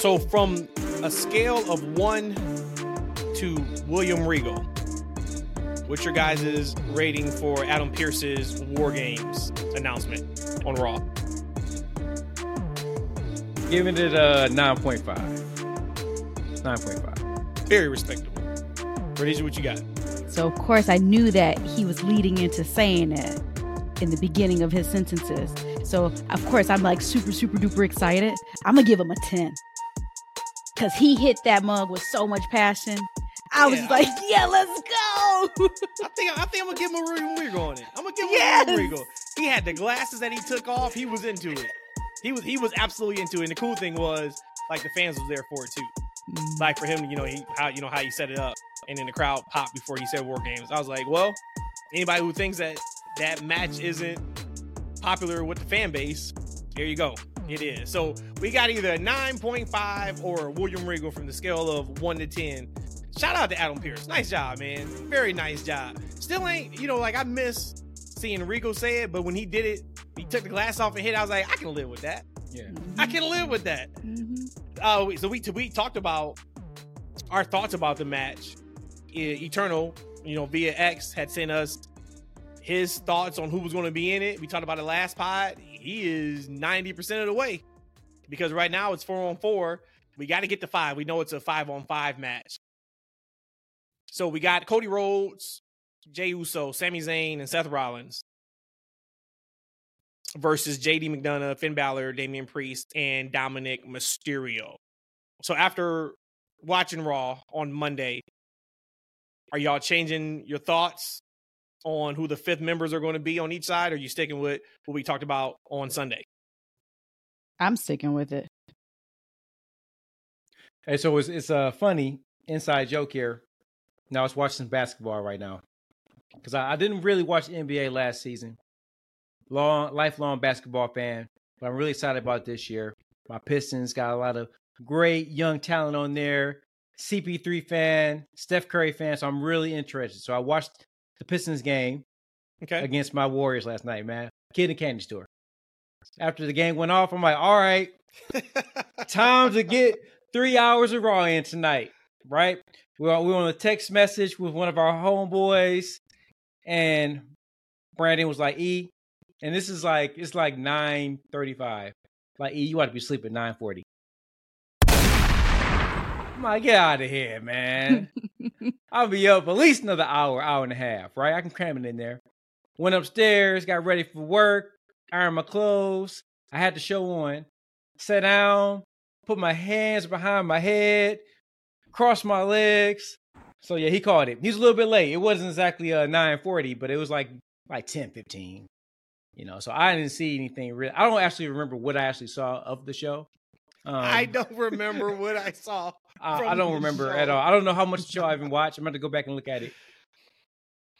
So from a scale of one to William Regal, what's your guys' rating for Adam Pearce's War Games announcement on Raw? Giving it uh, a 9.5. 9.5. Very respectable. Rhodesia, what you got? So of course I knew that he was leading into saying it in the beginning of his sentences. So of course I'm like super super duper excited. I'm gonna give him a 10. Cause he hit that mug with so much passion. I was Yeah. like, yeah, let's go. I think I think I'm gonna give him a William Regal on it. I'm gonna give him Yes. a Regal. He had the glasses that he took off. He was into it. He was he was absolutely into it. And the cool thing was, like the fans was there for it too. Mm. Like for him, you know, he how you know how he set it up, and then the crowd popped before he said War Games. I was like, well, anybody who thinks that that match isn't popular with the fan base, here you go. It is. So we got either a 9.5 or William Regal from the scale of 1 to 10. Shout out to Adam Pearce. Nice job, man. Very nice job. Still ain't, you know, like I miss seeing Regal say it, but when he did it, he took the glass off and hit. I was like, I can live with that. Yeah. I can live with that. Mhm. Uh, so we we talked about our thoughts about the match. Eternal, you know, via X had sent us his thoughts on who was going to be in it. We talked about it last pod. He is ninety percent of the way because right now it's four on four. We got to get to five. We know it's a five on five match. So we got Cody Rhodes, Jey Uso, Sami Zayn, and Seth Rollins versus JD McDonagh, Finn Balor, Damian Priest, and Dominik Mysterio. So after watching Raw on Monday, are y'all changing your thoughts on who the fifth members are going to be on each side? Or are you sticking with what we talked about on Sunday? I'm sticking with it. Hey, so it's it's a funny inside joke here. Now I was watching some basketball right now because I, I didn't really watch the NBA last season. Long lifelong basketball fan, but I'm really excited about this year. My Pistons got a lot of great young talent on there. CP3 fan, Steph Curry fan, so I'm really interested. So I watched the Pistons game okay. against my Warriors last night, man. Kid in candy store. After the game went off, I'm like, all right, time to get three hours of Raw in tonight, right? We were, we on a text message with one of our homeboys, and Brandon was like, E, and this is like, it's like 9.35. Like, E, you ought to be sleeping 9.40. I get out of here, man. I'll be up at least another hour, hour and a half, right? I can cram it in there. Went upstairs, got ready for work, ironed my clothes. I had the show on. Sat down, put my hands behind my head, crossed my legs. So yeah, he called it. He was a little bit late. It wasn't exactly uh, a 940, but it was like like 10, 15. You know, so I didn't see anything real. I don't actually remember what I actually saw of the show. Um, I don't remember what I saw. I, I don't remember show. at all. I don't know how much show I even watched. I'm going to go back and look at it.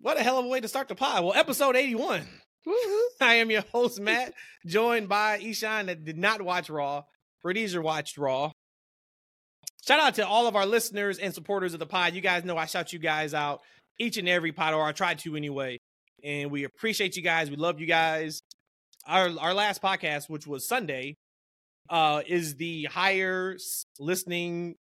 What a hell of a way to start the pod. Well, episode 81. I am your host, Matt, joined by Eshaun that did not watch Raw. Rhodesia watched Raw. Shout out to all of our listeners and supporters of the pod. You guys know I shout you guys out each and every pod, or I try to anyway. And we appreciate you guys. We love you guys. Our our last podcast, which was Sunday, uh, is the higher listening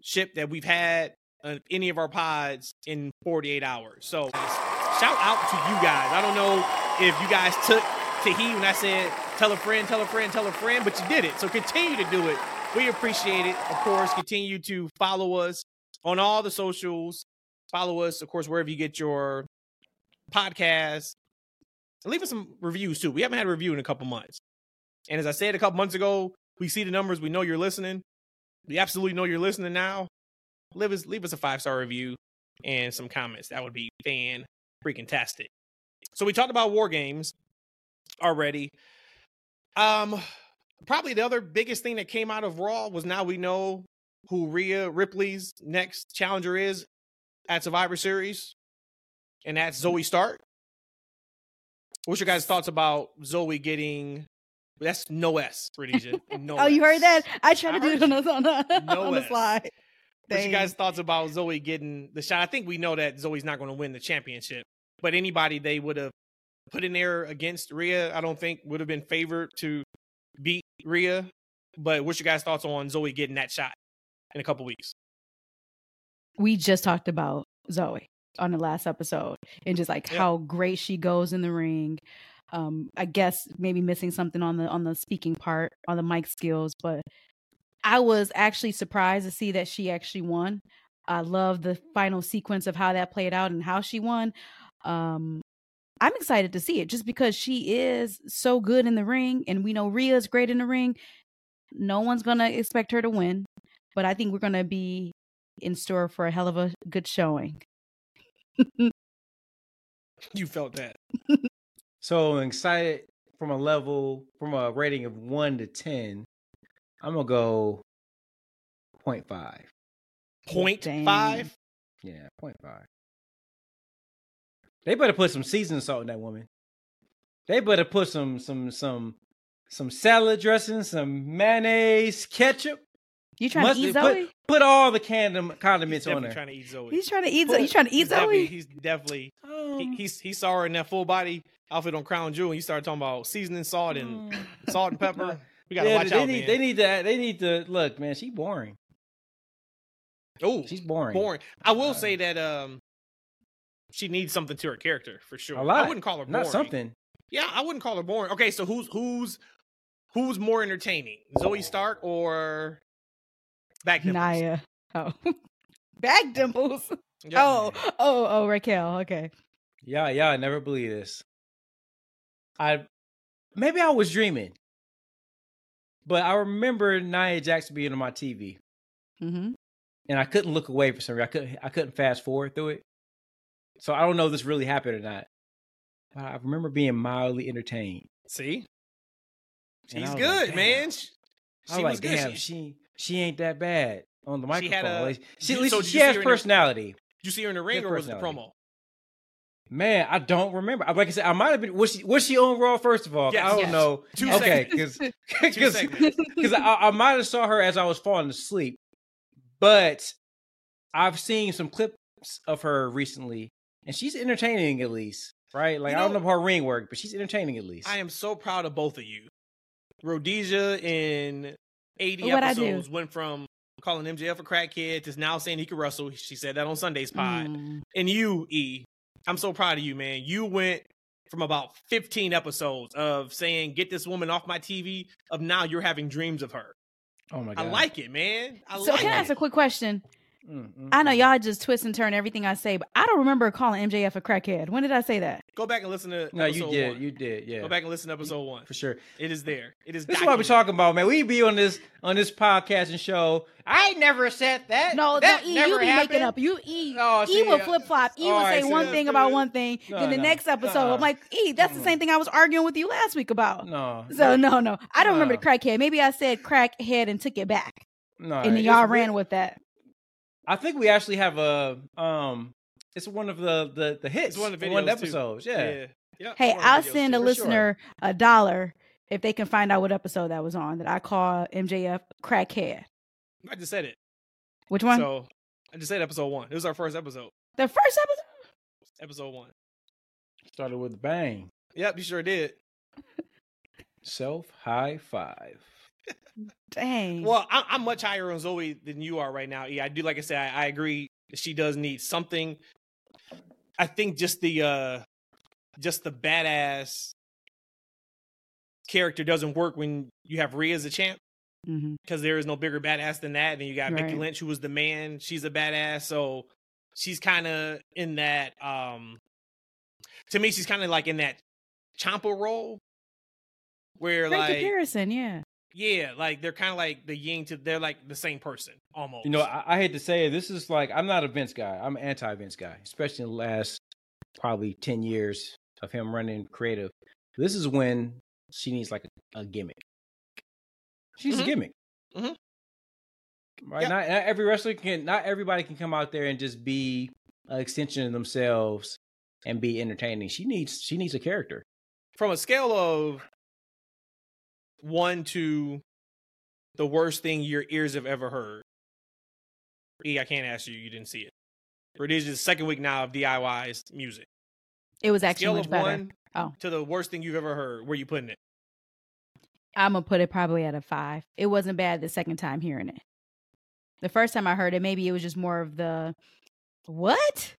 ship that we've had on any of our pods in 48 hours. So shout out to you guys. I don't know if you guys took to heed when I said tell a friend, tell a friend, tell a friend, but you did it. So continue to do it. We appreciate it. Of course, continue to follow us on all the socials. Follow us, of course, wherever you get your podcasts. And leave us some reviews too. We haven't had a review in a couple months. And as I said a couple months ago, we see the numbers. We know you're listening. We absolutely know you're listening now. Leave us leave us a five star review and some comments. That would be fan freaking tastic. So we talked about war games already. Um, probably the other biggest thing that came out of Raw was now we know who Rhea Ripley's next challenger is at Survivor Series, and that's Zoey Stark. What's your guys' thoughts about Zoey getting? That's no S, Rhodesia. No oh, you heard that? I tried to do it on the, on the, No on the slide. What's your guys' thoughts about Zoey getting the shot? I think we know that Zoey's not going to win the championship, but anybody they would have put in there against Rhea, I don't think would have been favored to beat Rhea. But what's your guys' thoughts on Zoey getting that shot in a couple weeks? We just talked about Zoey on the last episode and just like Yeah. how great she goes in the ring. Um, I guess maybe missing something on the on the speaking part on the mic skills, but I was actually surprised to see that she actually won. I love the final sequence of how that played out and how she won. Um, I'm excited to see it just because she is so good in the ring, and we know Rhea's great in the ring. No one's gonna expect her to win, but I think we're gonna be in store for a hell of a good showing. You felt that. So I'm excited from a level from a rating of one to ten. I'm gonna go 0.5. Point Dang. five. Yeah, 0.5. They better put some seasoning salt in that woman. They better put some some some some salad dressing, some mayonnaise, ketchup. You trying to eat Zoey? Put, put all the condom, He's condiments on her. trying to eat Zoey. He's trying to eat. Zoey. You trying to eat He's definitely, Zoey? he's definitely Um, he, he's he saw her in that full body outfit on Crown Jewel. and You started talking about seasoning salt and um, salt and pepper. We gotta yeah, watch they out, need man. they need to they need to look, man. She's boring. oh, She's boring. boring. I will Uh, say that um, she needs something to her character for sure. A lot. I wouldn't call her boring. Not something. Yeah, I wouldn't call her boring. Okay, so who's who's who's more entertaining, Zoey Stark or Back Dimples? Nia. Oh, back dimples. Yeah. Oh, oh, oh, Raquel. Okay. Yeah, yeah, I never believe this. I maybe I was dreaming. But I remember Nia Jackson being on my TV. Mm-hmm. And I couldn't look away for some reason. I couldn't I couldn't fast forward through it. So I don't know if this really happened or not. But I remember being mildly entertained. See, she's was like, good, man. She, she was was like, good. damn, She- she she ain't that bad on the She microphone. had a- she, at least so she has see her the- personality. Did you see her in the ring, or was it the promo? Man, I don't remember. Like I said, I might have been. Was she was she on Raw? First of all, Yes. I don't Yes. know. Two okay, because because I, I might have saw her as I was falling asleep, but I've seen some clips of her recently, and she's entertaining at least, right? Like You I don't know- know her ring work, but she's entertaining at least. I am so proud of both of you. Rhodesia in 80 What'd I do? episodes went from calling MJF a crackhead to now saying he could wrestle. She said that on Sunday's pod. Mm. And you, E, I'm so proud of you, man. You went from about 15 episodes of saying, get this woman off my TV, of now you're having dreams of her. oh my God. I like it, man. I So like can I it. ask a quick question? Mm, mm, I know mm. y'all just twist and turn everything I say, but I don't remember calling MJF a crackhead. When did I say that? Go back and listen to No, you did. one. You did. Yeah, Go back and listen to episode one. for sure. It is there. It is This is what we documented. talking about, man. We be on this on this podcast and show. I never said that. No, that no, E, never you be happened. making up. You E, Oh, E see, will uh, flip flop. E will all right, say see, one thing about one thing, no, then the no, next episode, uh-uh. I'm like, E, that's the same thing I was arguing with you last week about. No. So no, no, I don't remember the crackhead. Maybe I said crackhead and took it back, no. and then y'all weird. ran with that. I think we actually have a um. It's one of the the the hits. It's one of the one videos, of episodes. Yeah. Yeah. yeah. Hey, One of the I'll videos, send a too. for sure. listener a dollar if they can find out what episode that was on that I call MJF crackhead. I just said it. Which one? So I just said episode one. It was our first episode. the first episode. Episode one. Started with a bang. Yep, you sure did. Self high five. Dang. Well, I, I'm much higher on Zoey than you are right now. Yeah, I do. Like I said, I, I agree. She does need something. I think just the uh just the badass character doesn't work when you have Rhea as a champ because there is no bigger badass than that. And then you got Becky Right. Lynch, who was the man. She's a badass, so she's kind of in that. um To me, she's kind of like in that Champa role, where Great like comparison. Yeah. Yeah, like they're kind of like the yin to they're like the same person almost. You know, I, I hate to say it. This is like I'm not a Vince guy. I'm an anti Vince guy, especially in the last probably ten years of him running creative. This is when she needs like a, a gimmick. She's Mhm. a gimmick. Mhm. Right? Not, not every wrestler can. Not everybody can come out there and just be an extension of themselves and be entertaining. She needs. She needs a character. from a scale of one to the worst thing your ears have ever heard. E, I can't ask you. You didn't see it. But it is the second week now of DIY's music. It was actually Scale much better. one Oh. to the worst thing you've ever heard. Where you putting it? I'm gonna put it probably at a five. It wasn't bad the second time hearing it. The first time I heard it, maybe it was just more of the what?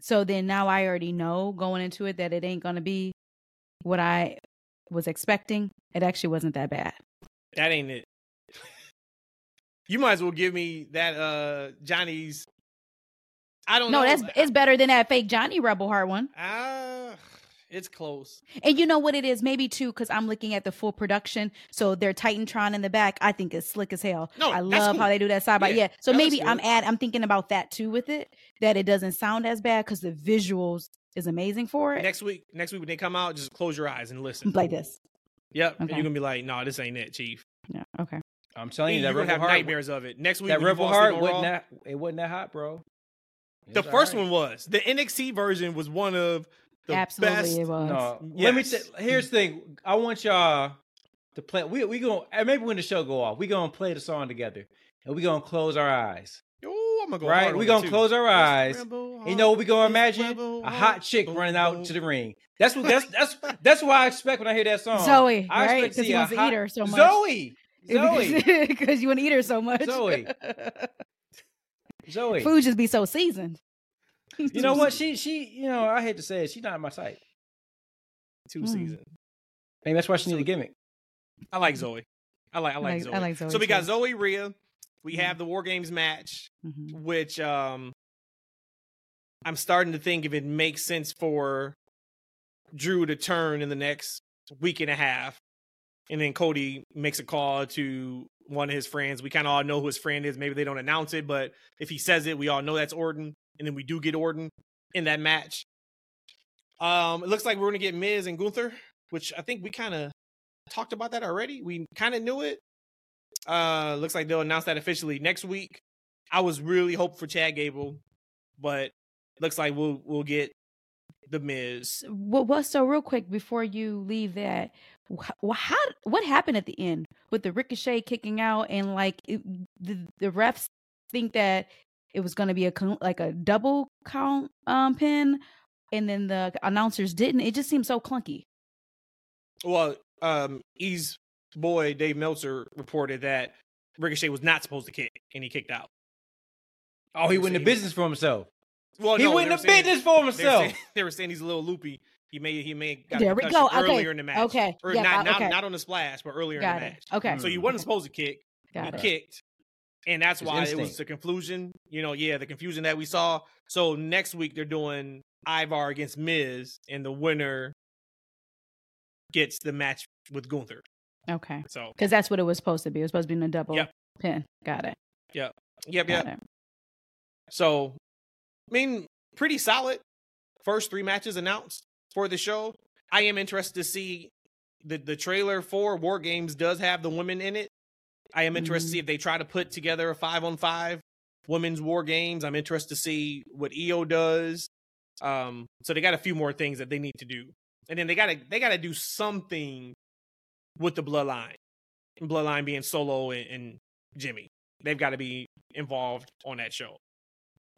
So then now I already know going into it that it ain't gonna be what I was expecting. It actually wasn't that bad. That ain't it. You might as well give me that uh Johnny's. I don't know. No, know. that's it's better than that fake Johnny Rebel Heart one. Ah, it's close. And you know what it is? Maybe too, because I'm looking at the full production. So their Titantron in the back, I think is slick as hell. No, I love how they do that side by Yeah, yeah. So that maybe I'm add I'm thinking about that too with it. That it doesn't sound as bad because the visuals is amazing for it. Next week, next week when they come out, just close your eyes and listen. like this. Yep, and Okay. you're gonna be like, "No, this ain't it, Chief." Yeah. Okay. I'm telling you, that you're gonna have Heart, nightmares of it next week. that Rebel Heart wasn't that it wasn't that hot, bro. It The first alright. one was the NXT version was one of the Absolutely, best. it was. No, let me. Yes. T- here's the thing. I want y'all to play. We we going to, maybe when the show go off, we gonna play the song together, and we gonna close our eyes. Ooh, I'm gonna go Right? hard We it, gonna close our eyes. Rebel you know what we gonna imagine? rebel A hot chick boom, running out boom. to the ring. That's what. That's that's that's what I expect when I hear that song. Zoey, I right? Because see he a wants to eat her so much. Zoey, Zoey, Because you want to eat her so much. Zoey. Zoey. Food just be so seasoned. You know what? She she. You know I hate to say it. She's not my type. two Mm. seasons. Maybe that's why she need a gimmick. I like Zoey. I like I like, like- Zoey. I like Zoey So we got. Zoey Rhea. We Mhm. have the War Games match, Mhm. which um I'm starting to think if it makes sense for Drew to turn in the next week and a half. And then Cody makes a call to one of his friends. We kind of all know who his friend is. Maybe they don't announce it, but if he says it, we all know that's Orton. And then we do get Orton in that match. Um, it looks like we're gonna get Miz and Gunther, which I think we kind of talked about that already. We kind of knew it. Uh, looks like they'll announce that officially next week. I was really hoping for Chad Gable, but looks like we'll we'll get the Miz. What was so real quick before you leave that? How what happened at the end with the ricochet kicking out and like it, the the refs think that it was going to be a like a double count um pin, and then the announcers didn't. It just seemed so clunky. Well, um, E's boy Dave Meltzer reported that Ricochet was not supposed to kick, and he kicked out. Oh, he went see. into business for himself. Well, he no, went they into saying- business for They were, himself. saying, they were saying he's a little loopy. He may he may got There a we concussion go. Okay. earlier in the match. Okay. or Yep, not, I- okay. not on the splash, but earlier Got in the it. match. Okay. So he Mm. wasn't supposed to kick. Got he it. kicked, and that's His why it was the confusion. You know, yeah, the confusion that we saw. So next week they're doing Ivar against Miz, and the winner gets the match with Gunther. Okay, So because that's what it was supposed to be. It was supposed to be in a double Yep. pin. Got it. yep, Got yep. it. So, I mean, pretty solid. First three matches announced for the show. I am interested to see the the trailer for War Games does have the women in it. I am interested to see if they try to put together a five on five women's War Games. I'm interested to see what Iyo does. Um, so they got a few more things that they need to do, and then they gotta they gotta do something with the Bloodline. Bloodline being Solo and, and Jimmy. They've got to be involved on that show.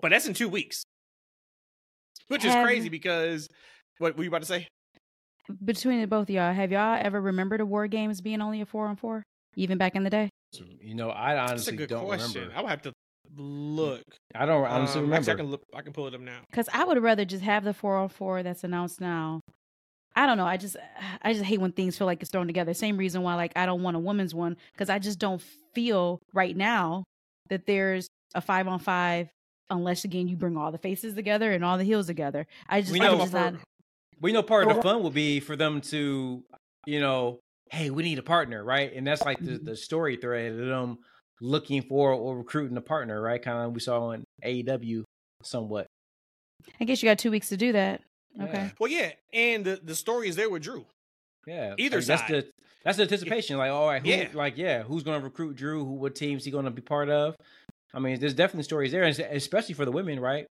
But that's in two weeks, which is Have- crazy because what were you about to say? Between the both of y'all, have y'all ever remembered a war games being only a four on four, even back in the day? You know, I That's a honestly good don't question. remember. I would have to look. I don't honestly Um, remember. I can look. I can pull it up now. Because I would rather just have the four on four that's announced now. I don't know. I just I just hate when things feel like it's thrown together. Same reason why like I don't want a women's one because I just don't feel right now that there's a five on five unless again you bring all the faces together and all the heels together. I just We know just for- not. We know part of the fun will be for them to, you know, hey, we need a partner, right? And that's like the, Mhm. the story thread of them looking for or recruiting a partner, right? Kind of we saw in AEW somewhat. I guess you got two weeks to do that. Okay. Well, yeah, and the the story is there with Drew. Yeah. Either like, that's side. the that's the anticipation. Like, all right, who, Yeah. like, yeah, who's going to recruit Drew? Who, what teams he going to be part of? I mean, there's definitely stories there, and especially for the women, right?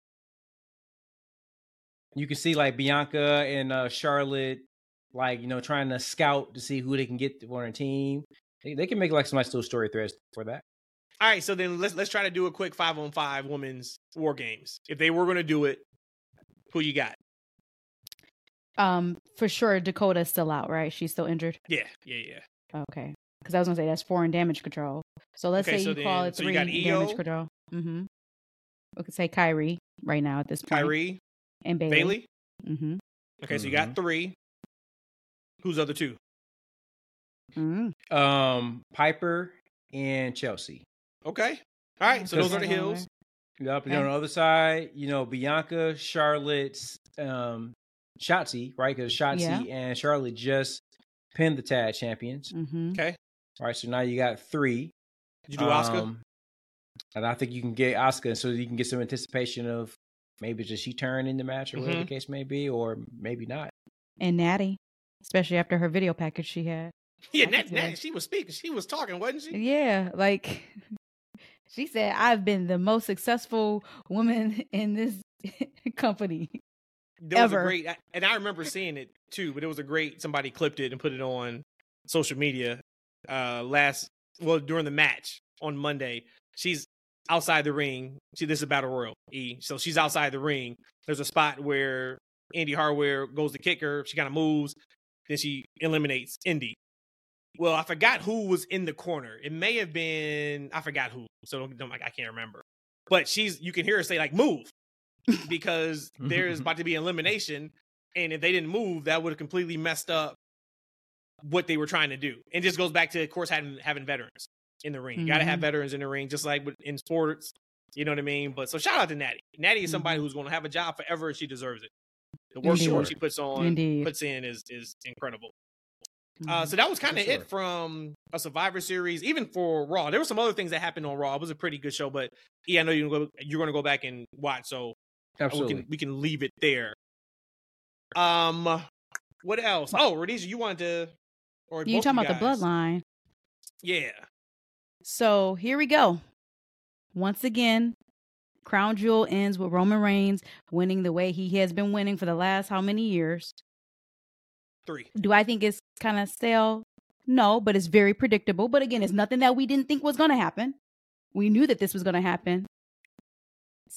You can see like Bianca and uh, Charlotte, like you know, trying to scout to see who they can get on their team. They, they can make like some nice little story threads for that. All right, so then let's let's try to do a quick five on five women's War Games. If they were going to do it, who you got? Um, for sure Dakota's still out, right? She's still injured. Yeah, yeah, yeah. Okay, because I was gonna say that's foreign damage control. So let's Okay, say so you call then- it so you three got in Iyo? damage control. Mm-hmm. We could say Kairi right now at this point. Kairi, and Bayley. Bayley. Mm-hmm. Okay, so you Mm-hmm. got three. Who's the other two? Mm-hmm. Um, Piper and Chelsea. Okay. All right. So those are the hills. Yep. And Okay. on the other side, you know, Bianca, Charlotte's, um, Shotzi, right? Because Shotzi and Charlotte just pinned the tag champions. Mm-hmm. Okay. All right. So now you got three. Did you do Asuka? Um, and I think you can get Asuka so you can get some anticipation of maybe does she turn in the match or whatever Mhm. the case may be, or maybe not. And Natty, especially after her video package she had. yeah, I Nat, think Nat, so. she was speaking. She was talking, wasn't she? Yeah, like she said, I've been the most successful woman in this company. There was a great, and I remember seeing it too. But it was a great. Somebody clipped it and put it on social media uh last. Well, during the match on Monday, she's outside the ring. See, this is battle royal. E. So she's outside the ring. There's a spot where Indi Hartwell goes to kick her. She kind of moves. Then she eliminates Indi. Well, I forgot who was in the corner. It may have been I forgot who. So don't, don't like I can't remember. But she's you can hear her say like move because there's about to be elimination, and if they didn't move, that would have completely messed up what they were trying to do. And just goes back to, of course, having having veterans in the ring. You got to have veterans in the ring, just like in sports. You know what I mean? But so shout out to Natty. Natty is somebody who's going to have a job forever. and She deserves it. The work Indeed. she- puts on, Indeed. puts in is is incredible. Uh, Mhm. so that was kind of For it from a Survivor Series, even for Raw. There were some other things that happened on Raw. It was a pretty good show, but yeah, I know you're gonna go, you're going to go back and watch. So we Absolutely. can we can leave it there. Um, what else? Oh, Rhodesia, you wanted to, or you talking of about the bloodline. Yeah, So here we go. Once again, Crown Jewel ends with Roman Reigns winning the way he has been winning for the last how many years? three. Do I think it's kind of stale? No, but it's very predictable. But again, it's nothing that we didn't think was going to happen. We knew that this was going to happen.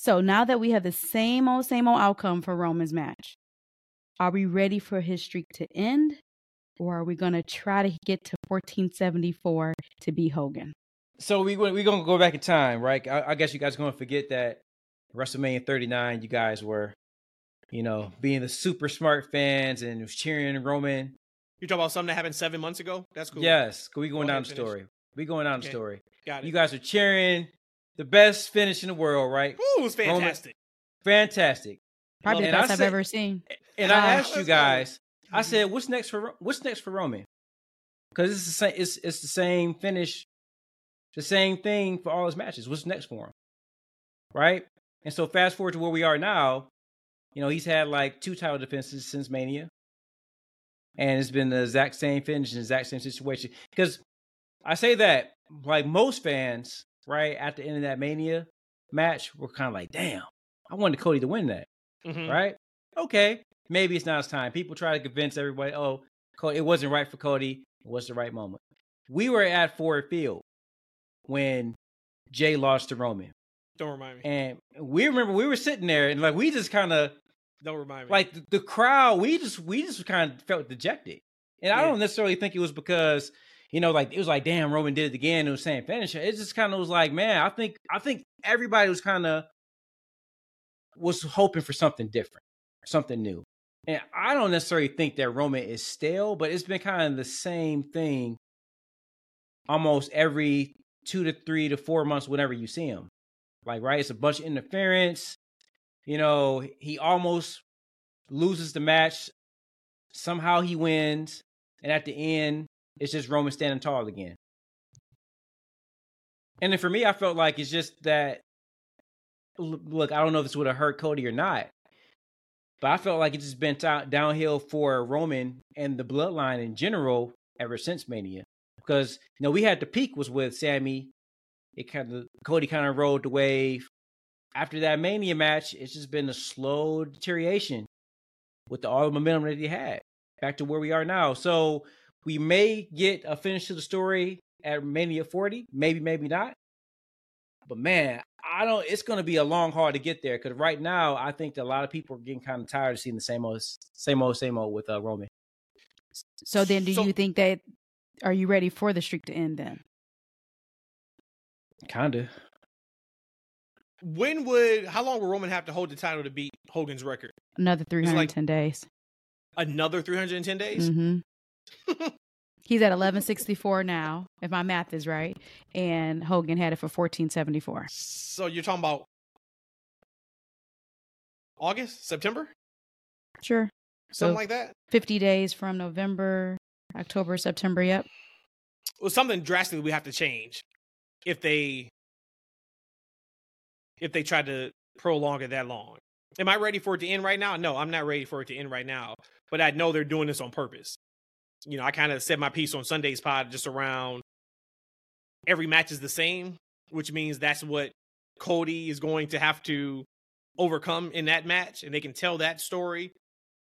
So now that we have the same old, same old outcome for Roman's match, are we ready for his streak to end? Or are we going to try to get to 1474 to be Hogan? So we we gonna go back in time, right? I, I guess you guys are gonna forget that WrestleMania 39. You guys were, you know, being the super smart fans and was cheering Roman. You talking about something that happened seven months ago? That's cool. Yes, we going Go down the finish. story. We going down the story. got it. You guys are cheering the best finish in the world, right? Ooh, it was Roman- fantastic. Fantastic. Probably And the best I've said- ever seen. And Ah. I asked you Let's guys, I said, "What's next for What's next for Roman?" Because it's the same. It's it's the same finish, the same thing for all his matches. What's next for him, right? And so fast forward to where we are now. You know, he's had like two title defenses since Mania, and it's been the exact same finish, the exact same situation. Because I say that, like most fans, right at the end of that Mania match, were kind of like, "Damn, I wanted Cody to win that." Mhm. right? Okay, maybe it's not his time. People try to convince everybody, oh, it wasn't right for Cody. It was the right moment. We were at Ford Field when Jey lost to Roman, Don't remind me. and we remember we were sitting there and like we just kind of Don't remind me. like the, the crowd. We just we just kind of felt dejected, and I don't necessarily think it was because. You know, like it was like, damn, Roman did it again. It was saying finish. It just kind of was like, man, I think, I think everybody was kind of was hoping for something different, something new. And I don't necessarily think that Roman is stale, but it's been kind of the same thing almost every two to three to four months whenever you see him. Like, right? It's a bunch of interference. You know, he almost loses the match. Somehow he wins. And at the end, it's just Roman standing tall again. And then for me, I felt like it's just that look, I don't know if this would have hurt Cody or not, but I felt like it's just been down downhill for Roman and the bloodline in general ever since Mania. Because you know we had the peak was with Sami, it kind of Cody kind of rode the wave. After that Mania match, it's just been a slow deterioration with the, all the momentum that he had. Back to where we are now, so we may get a finish to the story at Mania 40, maybe, maybe not. But man, I don't. It's going to be a long haul to get there because right now, I think that a lot of people are getting kind of tired of seeing the same old, same old, same old with uh, Roman. So then, do So- you think that Are you ready for the streak to end then? Kinda. When would how long will Roman have to hold the title to beat Hogan's record? Another It's like 310 days. Another 310 days? hmm He's at 1164 now, if my math is right. And Hogan had it for 1474. So you're talking about August, September, Sure. something So- like that. 50 days from November, October, September. Yep. Well, something drastically we have to change if they if they try to prolong it that long. Am I ready for it to end right now? No, I'm not ready for it to end right now. But I know they're doing this on purpose. You know, I kind of said my piece on Sunday's pod just around every match is the same, which means that's what Cody is going to have to overcome in that match, and they can tell that story.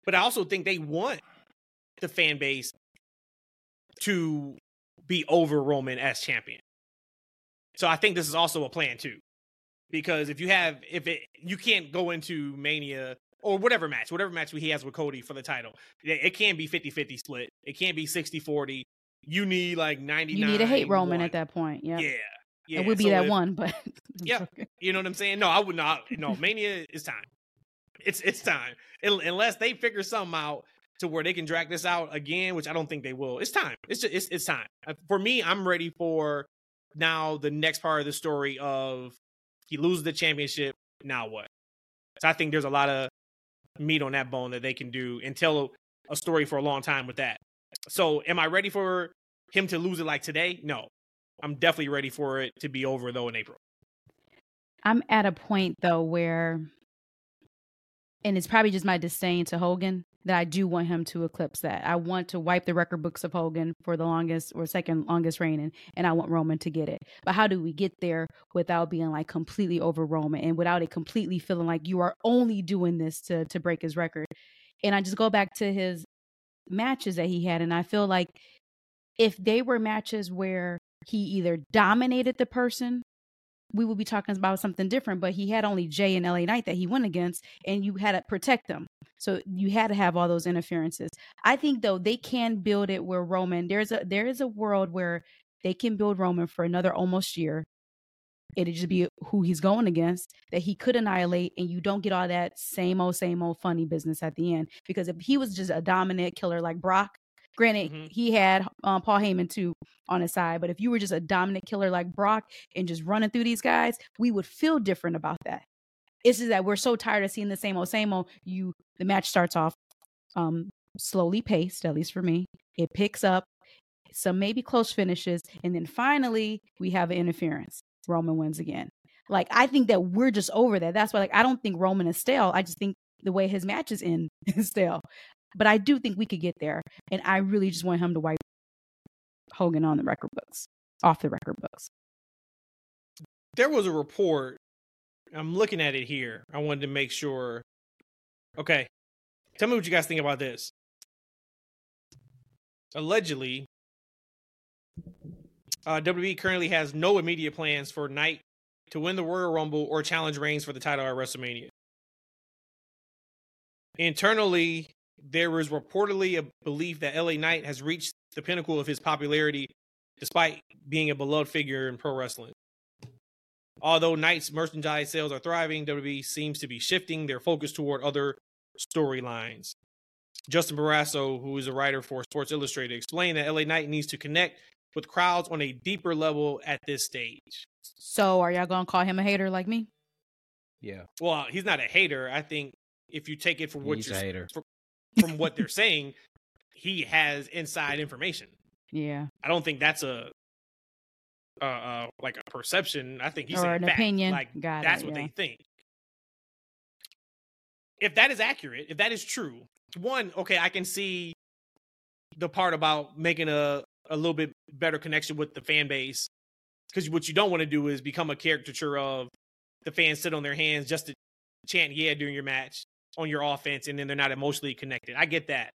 But I also think they want the fan base to be over Roman as champion. So I think this is also a plan too. Because if you have if it you can't go into Mania or whatever match, whatever match he has with Cody for the title. It, it can't be 50-50 split. It can't be 60-40. You need like 99 You need a hate Roman one. at that point. Yep. Yeah. Yeah. It would be So that if- one, but Yeah. You know what I'm saying? No, I would not. No, Mania is time. It's it's time. Un- Unless they figure something out to where they can drag this out again, which I don't think they will. It's time. It's just it's it's time. Uh, For me, I'm ready for now the next part of the story of he loses the championship. Now what? So I think there's a lot of meat on that bone that they can do and tell a story for a long time with that. So am I ready for him to lose it like today? No. I'm definitely ready for it to be over though in April. I'm at a point though where, and it's probably just my disdain to Hogan that I do want him to eclipse that. I want to wipe the record books of Hogan for the longest or second longest reigning, and I want Roman to get it. But how do we get there without being like completely over Roman and without it completely feeling like you are only doing this to to break his record? And I just go back to his matches that he had, and I feel like if they were matches where he either dominated the person we would be talking about something different. But he had only Jey and LA Knight that he went against, and you had to protect them. So you had to have all those interferences. I think though they can build it where Roman there's a there is a world where they can build Roman for another almost year. It'd just be who he's going against that he could annihilate, and you don't get all that same old same old funny business at the end. Because if he was just a dominant killer like Brock, granted Mhm. he had um, Paul Heyman too on his side, but if you were just a dominant killer like Brock and just running through these guys, we would feel different about that. It's just that we're so tired of seeing the same old, same old. You, the match starts off um, slowly paced, at least for me. It picks up some maybe close finishes, and then finally we have an interference. Roman wins again. Like I think that we're just over that. That's why, like, I don't think Roman is stale. I just think the way his matches end is stale. But I do think we could get there, and I really just want him to wipe Hogan on the record books, off the record books. there was a report. I'm looking at it here. I wanted to make sure. Okay. Tell me what you guys think about this. Allegedly, uh, WWE currently has no immediate plans for Knight to win the Royal Rumble or challenge Reigns for the title at WrestleMania. Internally, there is reportedly a belief that LA Knight has reached the pinnacle of his popularity despite being a beloved figure in pro wrestling. Although Knight's merchandise sales are thriving, WWE seems to be shifting their focus toward other storylines. Justin Barrasso, who is a writer for Sports Illustrated, explained that LA Knight needs to connect with crowds on a deeper level at this stage. So, are y'all gonna call him a hater like me? Yeah. Well, he's not a hater. I think if you take it from what He's you're a hater. From what they're saying, he has inside information. Yeah, I don't think that's a uh, uh like a perception. I think he's or an fact. opinion. Like Got that's it, what yeah. they think. If that is accurate, if that is true, one, okay, I can see the part about making a a little bit better connection with the fan base because what you don't want to do is become a caricature of the fans sit on their hands just to chant yeah during your match on your offense and then they're not emotionally connected. I get that.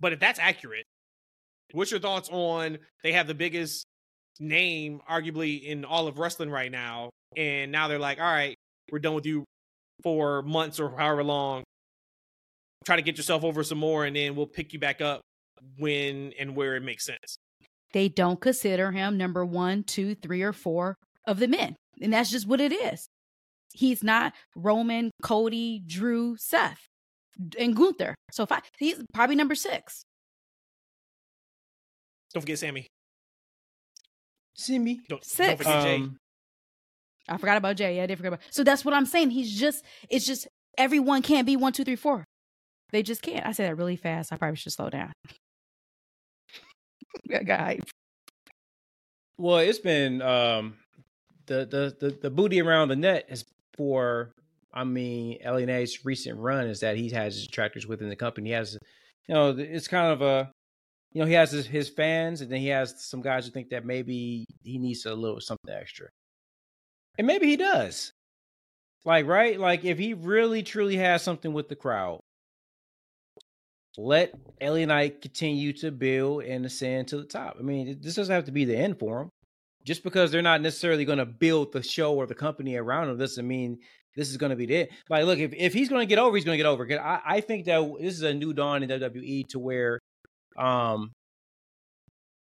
But if that's accurate, what's your thoughts on they have the biggest name arguably in all of wrestling right now and now they're like, "All right, we're done with you for months or however long. Try to get yourself over some more and then we'll pick you back up when and where it makes sense." they don't consider him number one, two, three, or four of the men. And that's just what it is. He's not Roman, Cody, Drew, Seth, and Gunther. So if I, he's probably number six. Don't forget Sami. Sami. Don't, don't Six. forget Jey. Um, I forgot about Jey. Yeah, I did forget about. So that's what I'm saying. He's just. It's just everyone can't be one, two, three, four. They just can't. I said that really fast. I probably should slow down. I got hype. well, it's been um, the, the the the booty around the net is for. I mean, LNA's recent run is that he has his detractors within the company. He has, you know, it's kind of a, you know, he has his, his fans, and then he has some guys who think that maybe he needs a little something extra, and maybe he does. Like, right? Like, if he really truly has something with the crowd, let Knight continue to build and ascend to the top. I mean, this doesn't have to be the end for him. Just because they're not necessarily going to build the show or the company around him doesn't mean this is going to be it. Like, look, if, if he's going to get over, he's going to get over. 'Cause I, I think that this is a new dawn in WWE to where, um,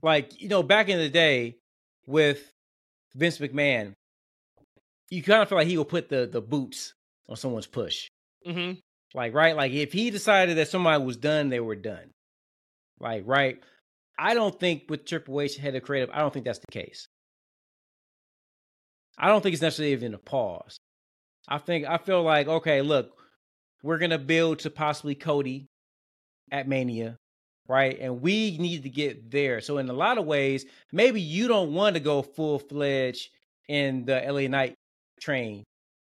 like you know, back in the day with Vince McMahon, you kind of feel like he will put the the boots on someone's push. hmm Like, right? Like, if he decided that somebody was done, they were done. Like, right? I don't think with Triple H head of creative, I don't think that's the case. I don't think it's necessarily even a pause. I think I feel like, okay, look, we're gonna build to possibly Cody at Mania, right? And we need to get there. So in a lot of ways, maybe you don't want to go full fledged in the LA Knight train,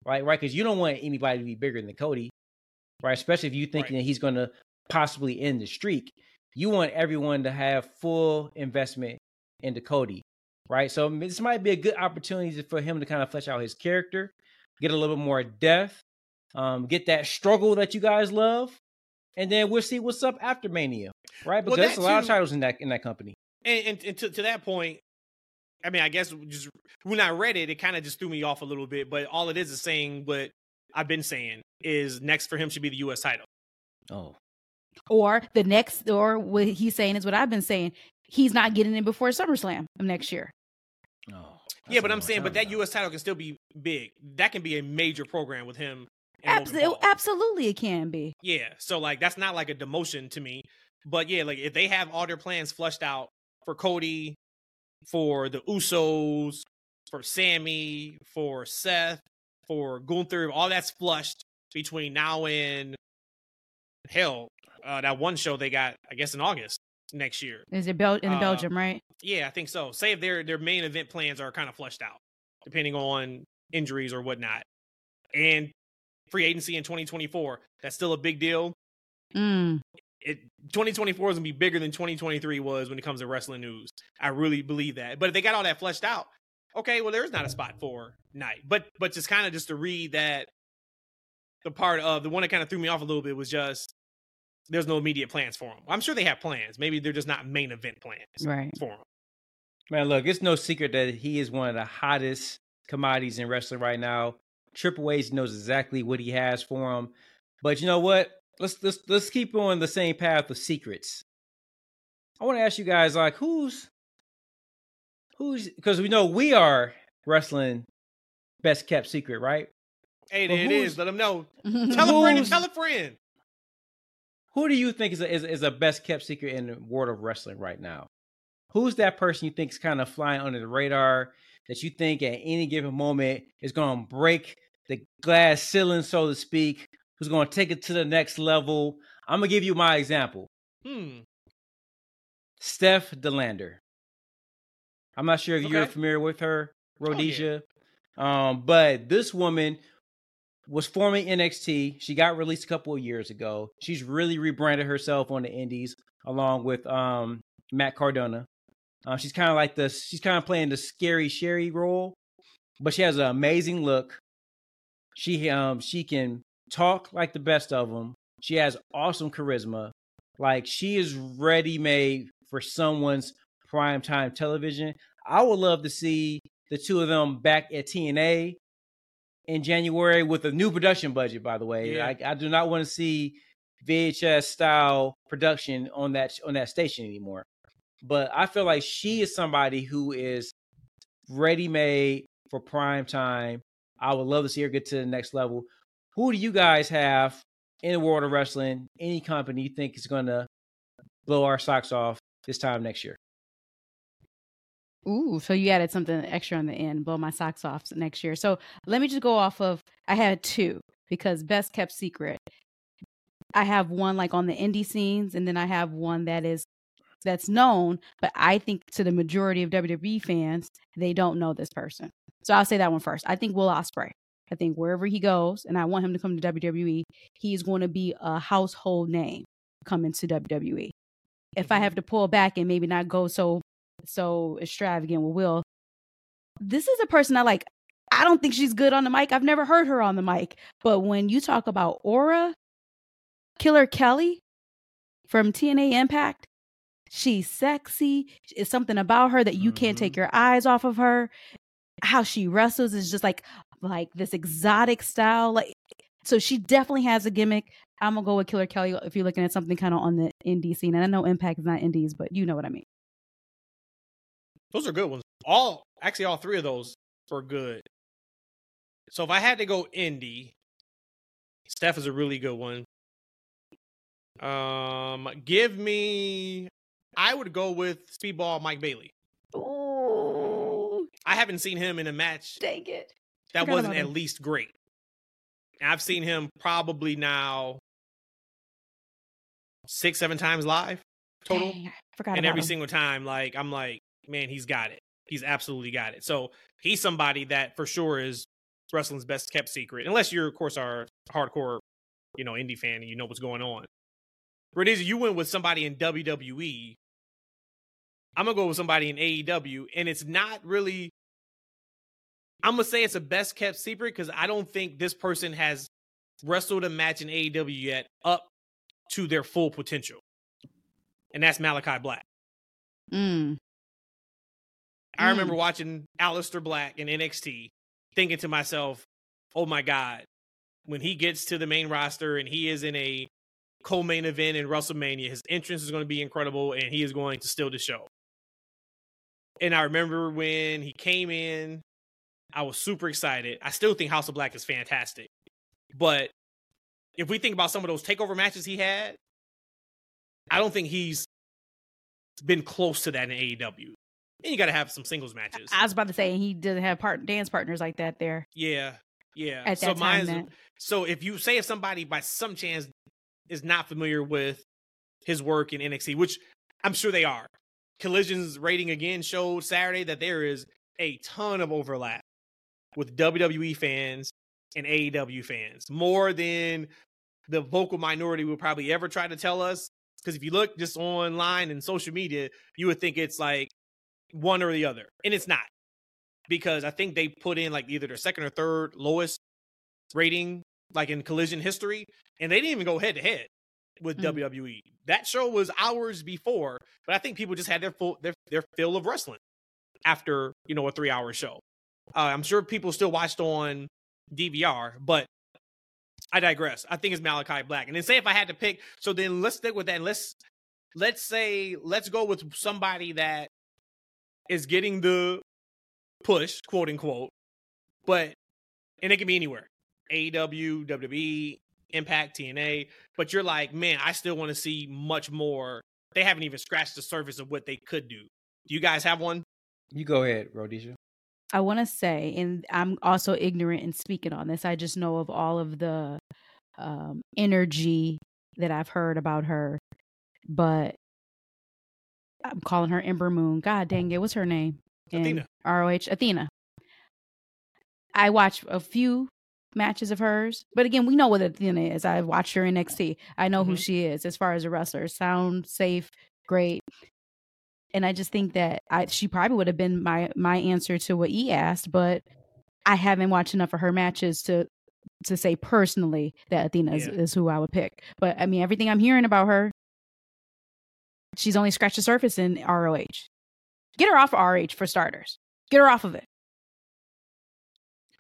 right? Right? Because you don't want anybody to be bigger than Cody, right? Especially if you're thinking Right. that he's going to possibly end the streak. You want everyone to have full investment into Cody, right? So this might be a good opportunity for him to kind of flesh out his character, get a little bit more depth, um, get that struggle that you guys love, and then we'll see what's up after Mania, right? Well, Because there's a lot of titles in that in that company. And, and, and to, to that point, I mean, I guess just when I read it, it kind of just threw me off a little bit. But all it is is saying what I've been saying is next for him should be the U.S. title. Oh, Or the next, or what he's saying is what I've been saying. He's not getting in before SummerSlam of next year. oh. yeah, but I'm saying, but that U.S. title can still be big. That can be a major program with him. and Logan Abs- Paul. absolutely, it can be. Yeah, so like that's not like a demotion to me, but yeah, like if they have all their plans flushed out for Cody, for the Usos, for Sami, for Seth, for Gunther, all that's flushed between now and hell, uh, that one show they got, I guess in August next year. Is it Bel- in Uh, Belgium, right? Yeah, I think so. Say if their their main event plans are kind of flushed out, depending on injuries or whatnot, and free agency in 2024, that's still a big deal Mm. it 2024 is gonna be bigger than 2023 was when it comes to wrestling news. I really believe that. But if they got all that fleshed out, okay, well there's not a spot for Knight. But but just kind of just to read that the part of the one that kind of threw me off a little bit was just there's no immediate plans for him. I'm sure they have plans. Maybe they're just not main event plans Right. for him. Man, look, it's no secret that he is one of the hottest commodities in wrestling right now. Triple H knows exactly what he has for him. But you know what? Let's let's let's keep on the same path of secrets. I want to ask you guys, like, who's who's because we know we are wrestling best kept secret, right? Hey, But there it who's- is. Let them know. Tell a friend. Tell a friend. Who do you think is a, is, is a best kept secret in the world of wrestling right now? Who's that person you think is kind of flying under the radar that you think at any given moment is going to break the glass ceiling, so to speak? Who's going to take it to the next level? I'm gonna give you my example. Hmm. Steph De Lander. I'm not sure if you're familiar with her, Oh, yeah. Rhodesia. Um, but this woman was forming NXT. She got released a couple of years ago. She's really rebranded herself on the indies along with um Matt Cardona. Uh, she's kind of like the she's kind of playing the scary Sherry role, but she has an amazing look. She um she can talk like the best of them. She has awesome charisma. Like she is ready made for someone's prime time television. I would love to see the two of them back at TNA in January with a new production budget. By the way, Yeah. I, I do not want to see VHS style production on that on that station anymore. but I feel like she is somebody who is ready made for prime time. I would love to see her get to the next level. Who do you guys have in the world of wrestling? Any company you think is going to blow our socks off this time next year? Ooh, so you added something extra on the end, blow my socks off next year. So let me just go off of I had two because best kept secret. I have one like on the indie scenes, and then I have one that is that's known, but I think to the majority of WWE fans, they don't know this person. So I'll say that one first. I think Will Ospreay. I think wherever he goes, and I want him to come to WWE, he's going to be a household name coming to WWE. If I mm-hmm. have to pull back and maybe not go so so extravagant with Will, this is a person I like. I don't think she's good on the mic. I've never heard her on the mic. But when you talk about aura, Killer Kelly from TNA Impact, she's sexy. It's something about her that you mm-hmm. can't take mm-hmm. your eyes off of her. How she wrestles is just like like this exotic style. Like so she definitely has a gimmick. I'm gonna go with Killer Kelly if you're looking at something kind of on the indie scene. And I know Impact is not indies, but you know what I mean. Those are good ones. All actually, all three of those were good. So if I had to go indie, Steph is a really good one. Um, give me. I would go with Speedball Mike Bailey. Oh, I haven't seen him in a match. Dang it! That wasn't at least great. I've seen him probably now six, seven times live total. Dang, forgot and every him. single time, like I'm like, man, he's got it. He's absolutely got it. So he's somebody that for sure is wrestling's best kept secret, unless you're, of course, our hardcore, you know, indie fan and you know what's going on. Rhodesia, you went with somebody in WWE. I'm gonna go with somebody in AEW, and it's not really. I'm gonna say it's a best kept secret because I don't think this person has wrestled a match in AEW yet up to their full potential, and that's Malachi Black. Mm. I remember mm. watching Aleister Black in NXT, thinking to myself, "Oh my god, when he gets to the main roster and he is in a co-main event in WrestleMania, his entrance is going to be incredible, and he is going to steal the show." And I remember when he came in, I was super excited. I still think House of Black is fantastic, but if we think about some of those takeover matches he had, I don't think he's been close to that in AEW. And you got to have some singles matches. I was about to say he doesn't have part dance partners like that there. Yeah, yeah. At so time, that. so if you say if somebody by some chance is not familiar with his work in NXT, which I'm sure they are, Collision's rating again showed Saturday that there is a ton of overlap with WWE fans and AEW fans, more than the vocal minority will probably ever try to tell us. Because if you look just online and social media, you would think it's like one or the other, and it's not because I think they put in like either their second or third lowest rating like in collision history, and they didn't even go head to head with mm. WWE. That show was hours before, but I think people just had their full their their fill of wrestling after you know a three hour show. Uh, I'm sure people still watched on DVR, but I digress. I think it's Malachi Black. And then say if I had to pick, so then let's stick with that. let's let's say let's go with somebody that is getting the push, quote unquote, but and it can be anywhere. AEW, WWE, Impact, TNA, but you're like, man, I still want to see much more. They haven't even scratched the surface of what they could do. Do you guys have one? You go ahead, Rhodesia. I want to say, and I'm also ignorant in speaking on this. I just know of all of the um, energy that I've heard about her, but I'm calling her Ember Moon. God dang it, what's her name? Athena. ROH Athena. I watched a few matches of hers, but again, we know what Athena is. I watched her in NXT. I know mm-hmm. who she is as far as a wrestler. Sound safe, great. And I just think that I she probably would have been my my answer to what E asked, but I haven't watched enough of her matches to to say personally that Athena yeah. is, is who I would pick. But I mean, everything I'm hearing about her, she's only scratched the surface in ROH. Get her off of ROH for starters. Get her off of it.